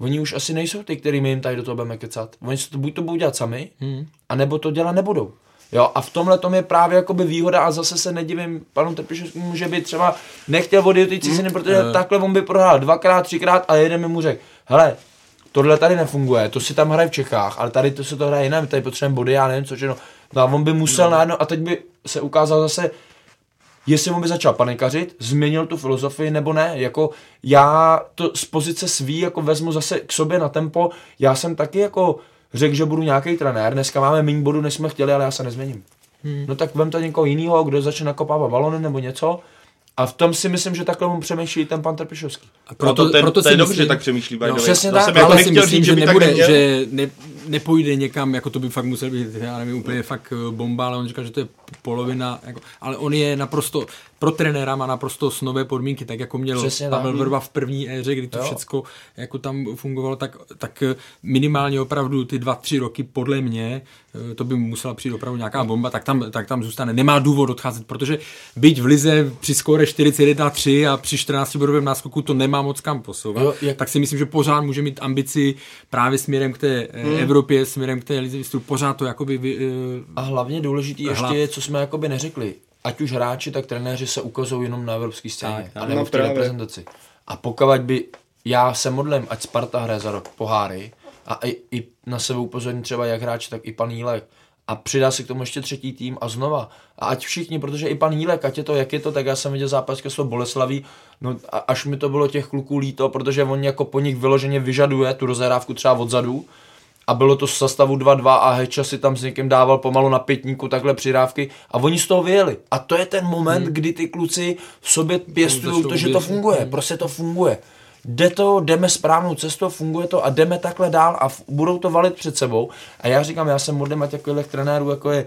oni už asi nejsou ty, kterými jim tady do toho budeme kecat. Oni si to buď to budou dělat sami, Mhm. anebo to dělat nebudou. Jo, a v tomhle tom je právě jakoby výhoda a zase se nedivím panu Trpišovskému, že by třeba nechtěl odjet ty ciziny, protože Eh. takhle on by prohrál dvakrát, třikrát a jeden mi mu řekl, hele, tohle tady nefunguje, to si tam hraje v Čechách, ale tady to se to hraje jinak, tady potřebujeme body, já nevím co všechno. No a on by musel no. najednou, a teď by se ukázal zase, jestli on by začal panikařit, změnil tu filozofii nebo ne, jako já to z pozice svý jako vezmu zase k sobě na tempo, já jsem taky jako řekl, že budu nějaký trenér, dneska máme méně bodů, než jsme chtěli, ale já se nezměním. Hmm. No tak vem to někoho jiného, kdo začne nakopávat balony nebo něco a v tom si myslím, že takhle mu přemýšlí ten pan Trpišovský. A Proto, to, ten, proto to je si dobře, myslím- tak přemýšlí. No, way. přesně To tak, jsem ale jako si myslím, říct, že nebude, že ne, nepojde někam, jako to by fakt musel být, já nevím, úplně fakt eh, bomba, ale on říkal, že to je polovina, jako, ale on je naprosto, pro trenéra má naprosto snové podmínky, tak jako měl Přesně Pavel tak. Vrba v první éře, kdy to Jo. všecko jako tam fungovalo, tak, tak eh, minimálně opravdu ty dva, tři roky podle mě, eh, to by musela přijít opravdu nějaká bomba, tak tam, tak tam zůstane. Nemá důvod odcházet, protože byť v Lize při skóre 41-3 a při 14 bodovém náskoku to nemá moc kam posouvat, Jo, jak- tak si myslím, že pořád může mít ambici právě směrem k té hmm. Evropě, směrem k té lize pořád to jakoby vy, eh, A hlavně důležitý ještě je, co jsme jakoby neřekli. Ať už hráči, tak trenéři se ukazují jenom na evropské scéně, Tak, a nebo No v té právě. reprezentaci. A pokud by, já se modlím, ať Sparta hraje za rok poháry a i, i na sebe upozorní třeba jak hráči, tak i pan Jílek. A přidá se k tomu ještě třetí tým a znova. A ať všichni, protože i pan Jílek, ať je to, jak je to, tak já jsem viděl zápas ke Boleslaví, no a až mi to bylo těch kluků líto, protože oni jako po nich vyloženě vyžaduje tu rozehrávku třeba odzadu, a bylo to z sastavu 2-2 a Heča si tam s někým dával pomalu na pětníku takhle přidávky a oni z toho vyjeli. A to je ten moment, hmm. kdy ty kluci v sobě pěstují to, že to funguje, prostě to funguje. Jde to, jdeme správnou cestou, funguje to a jdeme takhle dál a f- budou to valit před sebou. A já říkám, já jsem modlím, ať takových trenérů, jako je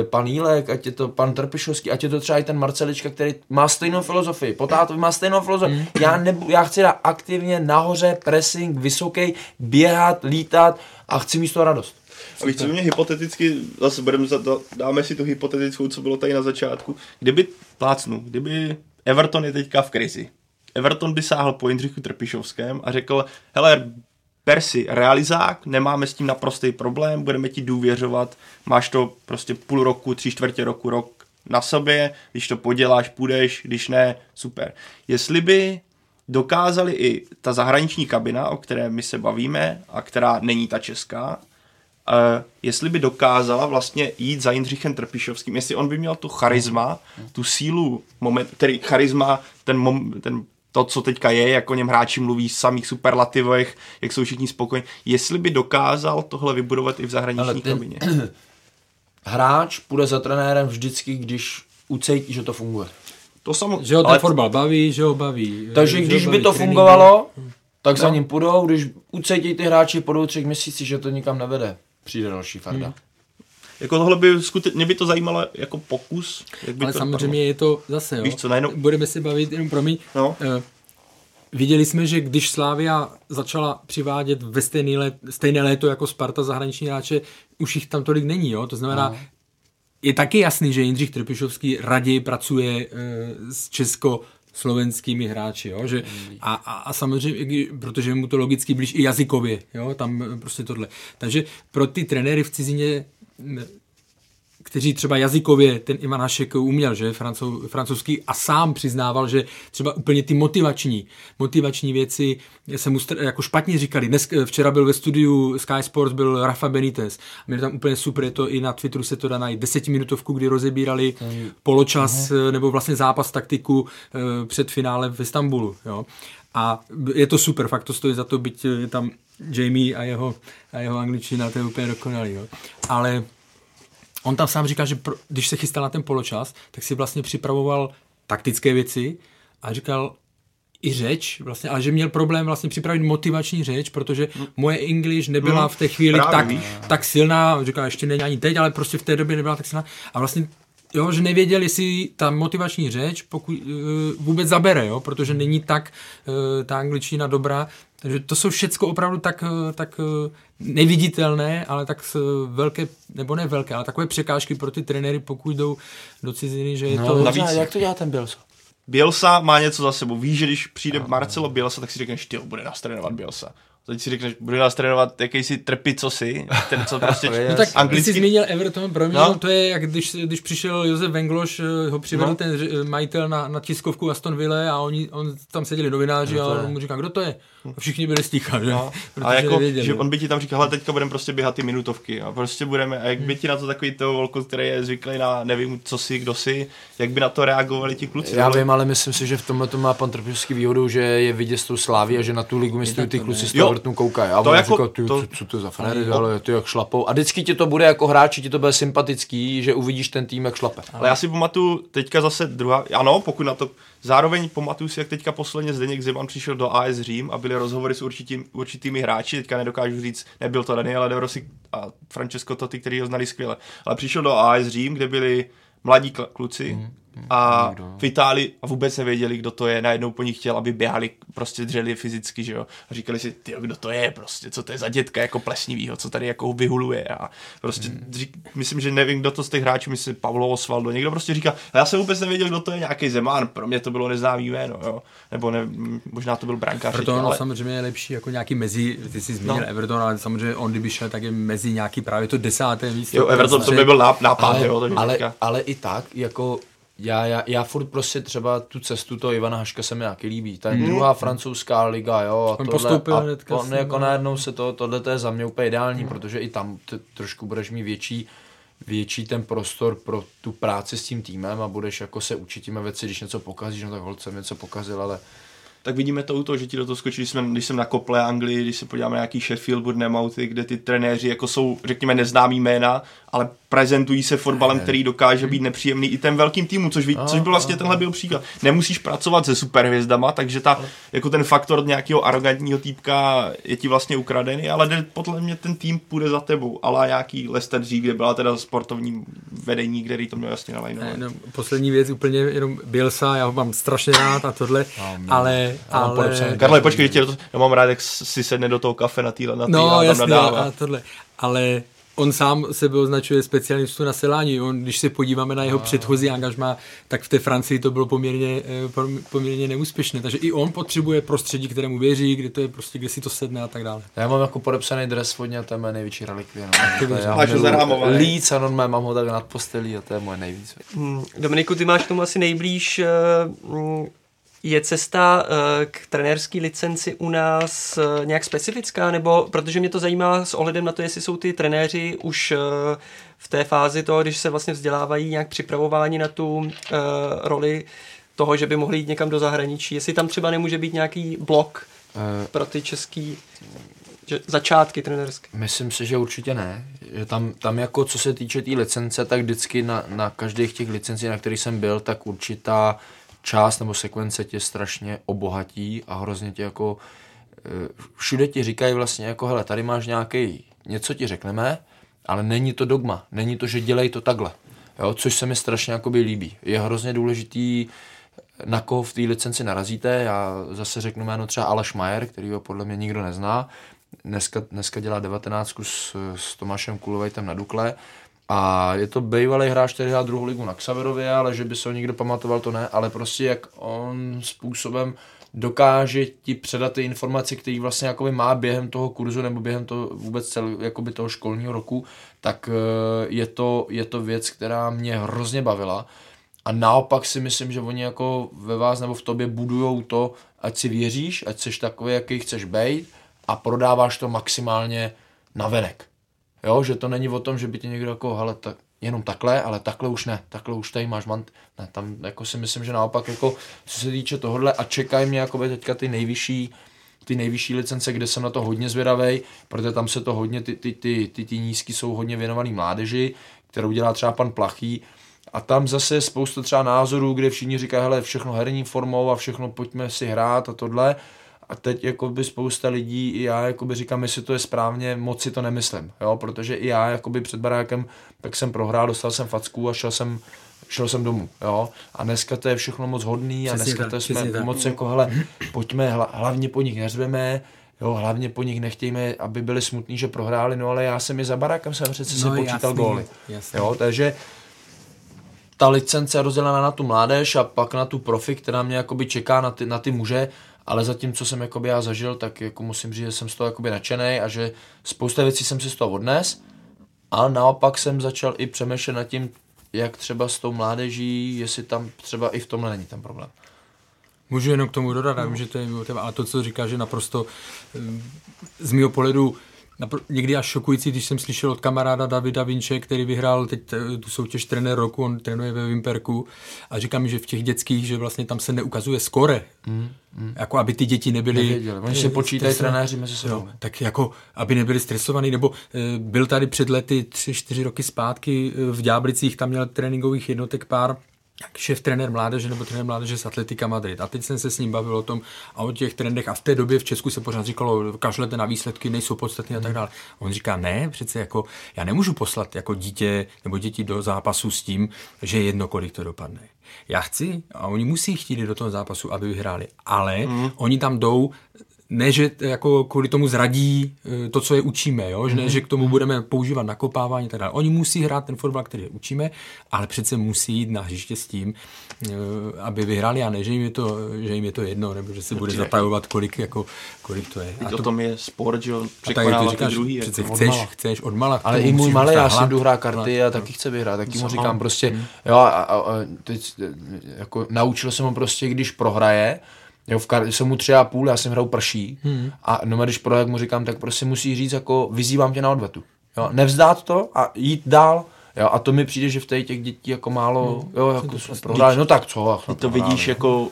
e, pan Jílek, ať je to pan Trpišovský, ať je to třeba i ten Marcelička, který má stejnou filozofii. Potátovi má stejnou filozofii. Já, nebu, já chci dát aktivně nahoře, pressing, vysoký, běhat, lítat a chci mít z toho radost. A víš, co mě hypoteticky, zase budeme, za- dáme si tu hypotetickou, co bylo tady na začátku. Kdyby, plácnu, kdyby Everton je teďka v krizi. Everton by sáhl po Jindřichu Trpišovském a řekl, hele, Persi, realizák, nemáme s tím naprostý problém, budeme ti důvěřovat, máš to prostě půl roku, tři čtvrtě roku, rok na sobě, když to poděláš, půjdeš, když ne, super. Jestli by dokázali i ta zahraniční kabina, o které my se bavíme a která není ta česká, Uh, jestli by dokázala vlastně jít za Jindřichem Trpišovským, jestli on by měl tu charisma, tu sílu, moment, který charisma, ten, mom, ten to, co teďka je, jak o něm hráči mluví v samých superlativech, jak jsou všichni spokojení, jestli by dokázal tohle vybudovat i v zahraniční ten- kabině. (clears throat) Hráč půjde za trenérem vždycky, když ucítí, že to funguje. To samo, že ho ten ale fotbal baví, že ho baví. Takže když by baví to tréninky. fungovalo, tak za ním půjdou, když ucítí ty hráči po dvou, třech měsících, že to nikam nevede, přijde další farda. Jako tohle by skute- mě by to zajímalo jako pokus, jak by Ale to samozřejmě je to zase, jo. Víš co, najednou- Budeme se bavit, jenom promiň. No. Eh, Viděli jsme, že když Slávia začala přivádět ve stejný let, stejné léto jako Sparta zahraniční hráče, už jich tam tolik není, jo? To znamená, No. je taky jasný, že Jindřich Trpišovský raději pracuje e, s česko slovenskými hráči, jo? Že, a, a, a samozřejmě, protože mu to logicky blíž i jazykově, jo? tam prostě tohle. Takže pro ty trenéry v cizině kteří třeba jazykově ten Ivan Hašek uměl, že Francou, francouzský a sám přiznával, že třeba úplně ty motivační, motivační věci se mu jako špatně říkali. Dnes, včera byl ve studiu Sky Sports, byl Rafa Benitez. Měli tam úplně super, je to i na Twitteru se to dá najít. Desetiminutovku, kdy rozebírali poločas nebo vlastně zápas taktiku eh, před finále v Istanbulu. Jo. A je to super, fakt to stojí za to, byť je tam Jamie a jeho, a jeho angličtina, to je úplně dokonalý. Jo. Ale on tam sám říká, že pro, když se chystal na ten poločas, tak si vlastně připravoval taktické věci a říkal i řeč, vlastně, ale že měl problém vlastně připravit motivační řeč, protože moje English nebyla v té chvíli právě, tak, víš. tak silná, říká, ještě není ani teď, ale prostě v té době nebyla tak silná a vlastně Jo, že nevěděl, jestli ta motivační řeč pokud, uh, vůbec zabere, jo, protože není tak uh, ta angličtina dobrá, Takže to jsou všecko opravdu tak, eh, tak eh, neviditelné, ale tak velké, nebo ne velké, ale takové překážky pro ty trenéry, pokud jdou do ciziny, že je No, to... navíc, navíc- jak to dělá ten Bielsa? Bielsa má něco za sebou. Víš, že když přijde Marcelo Bielsa, tak si řekneš, ty bude nás trénovat Bielsa. Teď si řekneš, bude nás trénovat jakýsi trpy, co si, ten, co prostě (laughs) No tak anglicky... jsi zmínil Everton, pro mě No. no. to je, jak když, když přišel Josef Vengloš, eh, ho přivedl No. no. ten ři- majitel na, na tiskovku Aston Villa a oni, on, tam seděli novináři a on mu říká, kdo to je? A všichni byli sticha, že? No, (laughs) Protože a jako, nevěděli. že on by ti tam říkal, teďka budeme prostě běhat ty minutovky a prostě budeme, a jak by ti na to takový toho volku, který je zvyklý na nevím, co si, kdo si, jak by na to reagovali ti kluci. Já Ale- vím, ale myslím si, že v tomhle to má pan Trpišovský výhodu, že je vidět s tou sláví a že na tu ligu mistrů ty kluci z toho vrtnu koukají. A To on jako- říká, ty, to- co, co to je za frajery, ale ty jak šlapou. A vždycky ti to bude jako hráči, ti to bude sympatický, že uvidíš ten tým, jak šlape. Ale já si pamatuju teďka zase druhá, ano, pokud na to, zároveň pamatuju si, jak teďka posledně Zdeněk Zeman přišel do AS Řím a byly rozhovory s určitým, určitými hráči, teďka nedokážu říct, nebyl to Daniele De Rossi a Francesco Totti, který ho znali skvěle, ale přišel do AS Řím, kde byli mladí kl- kluci a v Itálii a vůbec nevěděli, kdo to je, najednou po nich chtěl, aby běhali, prostě dřeli fyzicky, že jo, a říkali si, ty kdo to je, prostě, co to je za dětka jako plesnivýho, co tady jako vyhuluje? A prostě řík, myslím, že nevím, kdo to z těch hráčů, myslím, Pavlo Osvaldo, někdo prostě říká, já jsem vůbec nevěděl, kdo to je, nějaký Zeman, pro mě to bylo neznámý jméno, jo, nebo ne, možná to byl brankář, Proto ono ale samozřejmě je lepší jako nějaký mezi, ty jsi zmínil No. Everton, ale samozřejmě on kdyby šel, tak je mezi nějaký právě to desáté místo. jo, Everton to by byl náp- nápad, ale, jo, takže ale, ale, i tak, jako já, já, já furt prostě třeba tu cestu toho Ivana Haška se mi nějaký líbí. Ta Mhm. druhá francouzská liga, jo. A On tohle, postoupil a hnedka on s- jako najednou se to, tohle to je za mě úplně ideální, protože i tam t- trošku budeš mít větší větší ten prostor pro tu práci s tím týmem a budeš jako se učit těmi věci, když něco pokazíš, no tak holce jsem něco pokazil, ale tak vidíme to u toho, že ti do toho skočí, když, jsme, když jsem na Kople Anglii, když se podíváme na nějaký Sheffield, Bournemouth, kde ty trenéři jako jsou, řekněme, neznámý jména, ale prezentují se fotbalem, který dokáže být nepříjemný i těm velkým týmům, což, ví, což byl vlastně tenhle byl příklad. Nemusíš pracovat se superhvězdama, takže ta, jako ten faktor nějakého arrogantního týpka je ti vlastně ukradený, ale jde- podle mě ten tým půjde za tebou, ale nějaký Leicester dřív, kde byla teda sportovní vedení, který to měl jasně nalajnovat. No, poslední věc, úplně jenom Bielsa, já ho mám strašně rád a tohle, ale, mám ale, podepsaný Karle, počkej, tě, já mám rád, jak si sedne do toho kafe na týhle, na týhle no a tam jasně, nadává. a tohle, ale on sám sebe označuje specialistu na selání. On, když se podíváme na jeho předchozí angažma, tak v té Francii to bylo poměrně, eh, pom- poměrně neúspěšné. Takže i on potřebuje prostředí, kterému věří, kde to je prostě, kde si to sedne a tak dále. Já mám jako podepsaný dres vodně a to je moje největší relikvie. No. Máš ho zarámovaný. Líc a normálně mám ho tak nad postelí a to je moje nejvíc. Hmm, Dominiku, ty máš k tomu asi nejblíž. mm, Je cesta eh, k trenérské licenci u nás eh, nějak specifická, nebo protože mě to zajímá s ohledem na to, jestli jsou ty trenéři už eh, v té fázi toho, když se vlastně vzdělávají nějak připravování na tu roli toho, že by mohli jít někam do zahraničí, jestli tam třeba nemůže být nějaký blok pro ty český že, začátky trenérské. Myslím si, že určitě ne. Že tam, tam jako co se týče té tý licence, tak vždycky na, na každých těch licencí, na kterých jsem byl, tak určitá část nebo sekvence tě strašně obohatí a hrozně tě jako eh, všude ti říkají vlastně jako hele, tady máš nějaký, něco ti řekneme, ale není to dogma, není to, že dělej to takhle. Jo, což se mi strašně jakoby líbí. Je hrozně důležitý, na koho v té licenci narazíte. Já zase řeknu jméno třeba Aleš Majer, který ho podle mě nikdo nezná. Dneska, dneska dělá 19 s, s Tomášem Kulovejtem na Dukle. A je to bývalý hráč, který hrál druhou ligu na Xaverově, ale že by se ho někdo pamatoval, to ne. Ale prostě jak on způsobem dokáže ti předat ty informace, který vlastně jakoby má během toho kurzu nebo během toho vůbec celého jakoby toho školního roku, tak eh, je to, je to věc, která mě hrozně bavila. A naopak si myslím, že oni jako ve vás nebo v tobě budujou to, ať si věříš, ať jsi takový, jaký chceš být a prodáváš to maximálně na venek. Jo, že to není o tom, že by ti někdo jako, hele, tak, jenom takhle, ale takhle už ne, takhle už tady máš mant. Ne, tam jako si myslím, že naopak jako, co se týče tohohle a čekají mě jako teďka ty nejvyšší ty nejvyšší licence, kde jsem na to hodně zvědavej, protože tam se to hodně, ty, ty, ty, ty, ty nízky jsou hodně věnovaný mládeži, kterou dělá třeba pan Plachý, a tam zase je spousta třeba názorů, kde všichni říkají, hele, všechno herní formou a všechno pojďme si hrát a tohle. A teď jakoby spousta lidí, i já jakoby říkám, jestli to je správně, moc si to nemyslím, jo, protože i já jakoby před barákem, tak jsem prohrál, dostal jsem facku a šel jsem, šel jsem domů, jo. A dneska to je všechno moc hodný a Přesně dneska tak, to jsme tak. moc jako, hele, pojďme, hla, hlavně po nich neřveme, Jo, hlavně po nich nechtějme, aby byli smutní, že prohráli, no ale já jsem je za barákem jsem přece No, si počítal jasný, góly. jasný. Jo, takže ta licence je rozdělená na tu mládež a pak na tu profi, která mě jakoby čeká na ty, na ty muže, ale zatím, co jsem jakoby já zažil, tak jako musím říct, že jsem z toho jakoby nadšený a že spousta věcí jsem si z toho odnes, ale naopak jsem začal i přemýšlet nad tím, jak třeba s tou mládeží, jestli tam třeba i v tomhle není ten problém. Můžu jenom k tomu dodat, no. že to je ale to, co říká, že naprosto hm, z mého pohledu někdy až šokující, když jsem slyšel od kamaráda Davida Vinče, který vyhrál teď eh, tu soutěž trenér roku, on trénuje ve Vimperku a říká mi, že v těch dětských, že vlastně tam se neukazuje skore, mm, mm. jako aby ty děti nebyly... Nevěděli. Oni si eh, počítají trenéři mezi sebou. Tak jako, aby nebyli stresovaný, nebo e, byl tady před lety tři, čtyři roky zpátky e, v Ďáblicích, tam měl tréninkových jednotek pár, šéf trenér mládeže nebo trenér mládeže z Atletika Madrid. A teď jsem se s ním bavil o tom a o těch trendech. A v té době v Česku se pořád říkalo, kašlete na výsledky, nejsou podstatné a tak dále. A on říká, ne, přece jako já nemůžu poslat jako dítě nebo děti do zápasu s tím, že je jedno, kolik to dopadne. Já chci a oni musí chtít do toho zápasu, aby vyhráli. Ale mm. oni tam jdou ne, že jako kvůli tomu zradí eh, to, co je učíme, jo? Že ne, že k tomu budeme používat nakopávání a tak dále. Oni musí hrát ten fotbal, který je učíme, ale přece musí jít na hřiště s tím, eh, aby vyhráli a ne, že jim je to, že jim je to jedno, nebo že se bude zatajovat, kolik, jako, kolik to je. A to, to tom je sport, že překonávat říkáš, druhý. přece Jako. chceš, odmala. chceš odmala. Ale i můj malý, já si jdu hrát karty a taky chce vyhrát, taky mu říkám prostě, jo, a, a, a teď, eh, jako naučil jsem ho prostě, když prohraje, Jo, v kar- jsem mu tři a půl, já jsem hrál prší hmm. a no, když prohraje, jak mu říkám, tak prostě musí říct, jako vyzývám tě na odvetu. Jo, nevzdát to a jít dál. Jo, a to mi přijde, že v té těch dětí jako málo, Hmm. jo, jako jsme prohráli, no tak co, Ty to vidíš jako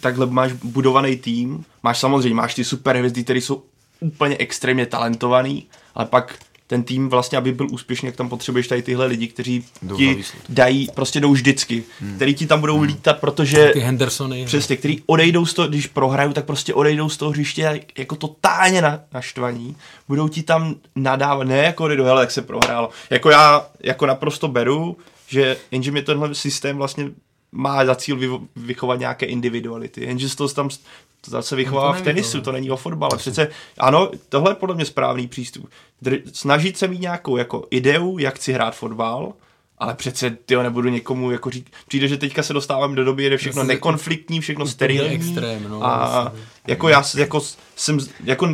takhle máš budovaný tým, máš samozřejmě, máš ty super hvězdy, které jsou úplně extrémně talentovaný, ale pak ten tým vlastně, aby byl úspěšný, jak tam potřebuješ tady tyhle lidi, kteří Jdou ti dají, prostě jdou vždycky, hmm. který ti tam budou lítat, protože Ty Hendersony. Přesně, který odejdou z toho, když prohrajou, tak prostě odejdou z toho hřiště jako totálně na, naštvaní. Budou ti tam nadávat, ne jako odejdou, hele, jak se prohrálo. Jako já jako naprosto beru, že jenže mi tenhle systém vlastně má za cíl vyvo- vychovat nějaké individuality. Jenže z toho tam to zase vychovává v tenisu, to není o fotbale. Přece, ano, tohle je podle mě správný přístup. Snažit se mít nějakou jako ideu, jak chci hrát fotbal, ale přece ty nebudu někomu jako říct, přijde, že teďka se dostávám do doby, kde je všechno nekonfliktní, všechno sterilní. extrém, no, a vlastně. jako já jako jsem, jako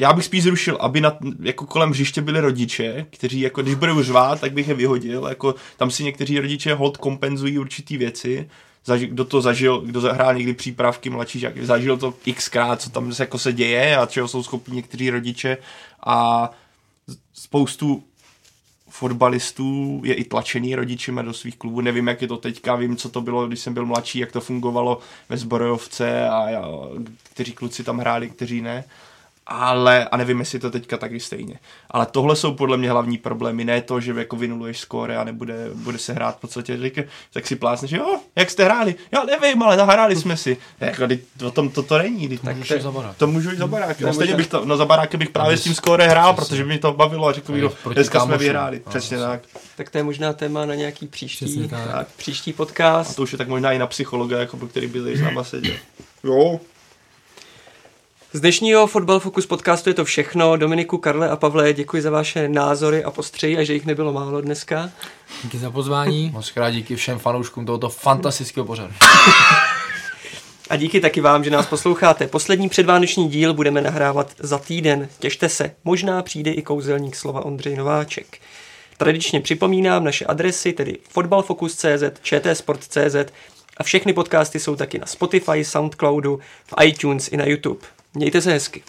já bych spíš zrušil, aby na, jako kolem hřiště byli rodiče, kteří jako když budou řvát, tak bych je vyhodil, jako tam si někteří rodiče hold kompenzují určitý věci, Zaži, kdo to zažil, kdo zahrál někdy přípravky mladší žák, zažil to xkrát, co tam se, jako se děje a čeho jsou schopni někteří rodiče a spoustu fotbalistů je i tlačený rodičima do svých klubů. Nevím, jak je to teďka, vím, co to bylo, když jsem byl mladší, jak to fungovalo ve Zbrojovce a já, kteří kluci tam hráli, kteří ne. Ale, a nevím, jestli to teďka taky stejně. Ale tohle jsou podle mě hlavní problémy, ne to, že jako vynuluješ skóre a nebude bude se hrát v podstatě, říká, tak si plásneš, jo, jak jste hráli, já nevím, ale zahráli jsme si. Jako, teď o tom toto není. můžeš to- jít za barák. To můžu jít za barák. No, stejně bych to, no za barákem bych právě s tím skóre hrál, protože by mi to bavilo a řekl bych, dneska jsme vyhráli. No, Přesně jasně. tak. Tak to je možná téma na nějaký příští, Přesně tak. tak. příští A podcast. to už je tak možná i na psychologa, jako pro který by tady s náma seděl. Jo. Z dnešního Fotbal Focus podcastu je to všechno. Dominiku, Karle a Pavle, děkuji za vaše názory a postřeji a že jich nebylo málo dneska. Díky za pozvání. Moc krát díky všem fanouškům tohoto fantastického pořadu. (laughs) A díky taky vám, že nás posloucháte. Poslední předvánoční díl budeme nahrávat za týden. Těšte se, možná přijde i kouzelník slova Ondřej Nováček. Tradičně připomínám naše adresy, tedy fotbalfocus.cz, čtsport.cz a všechny podcasty jsou taky na Spotify, Soundcloudu, v iTunes i na YouTube. Mějte se hezky.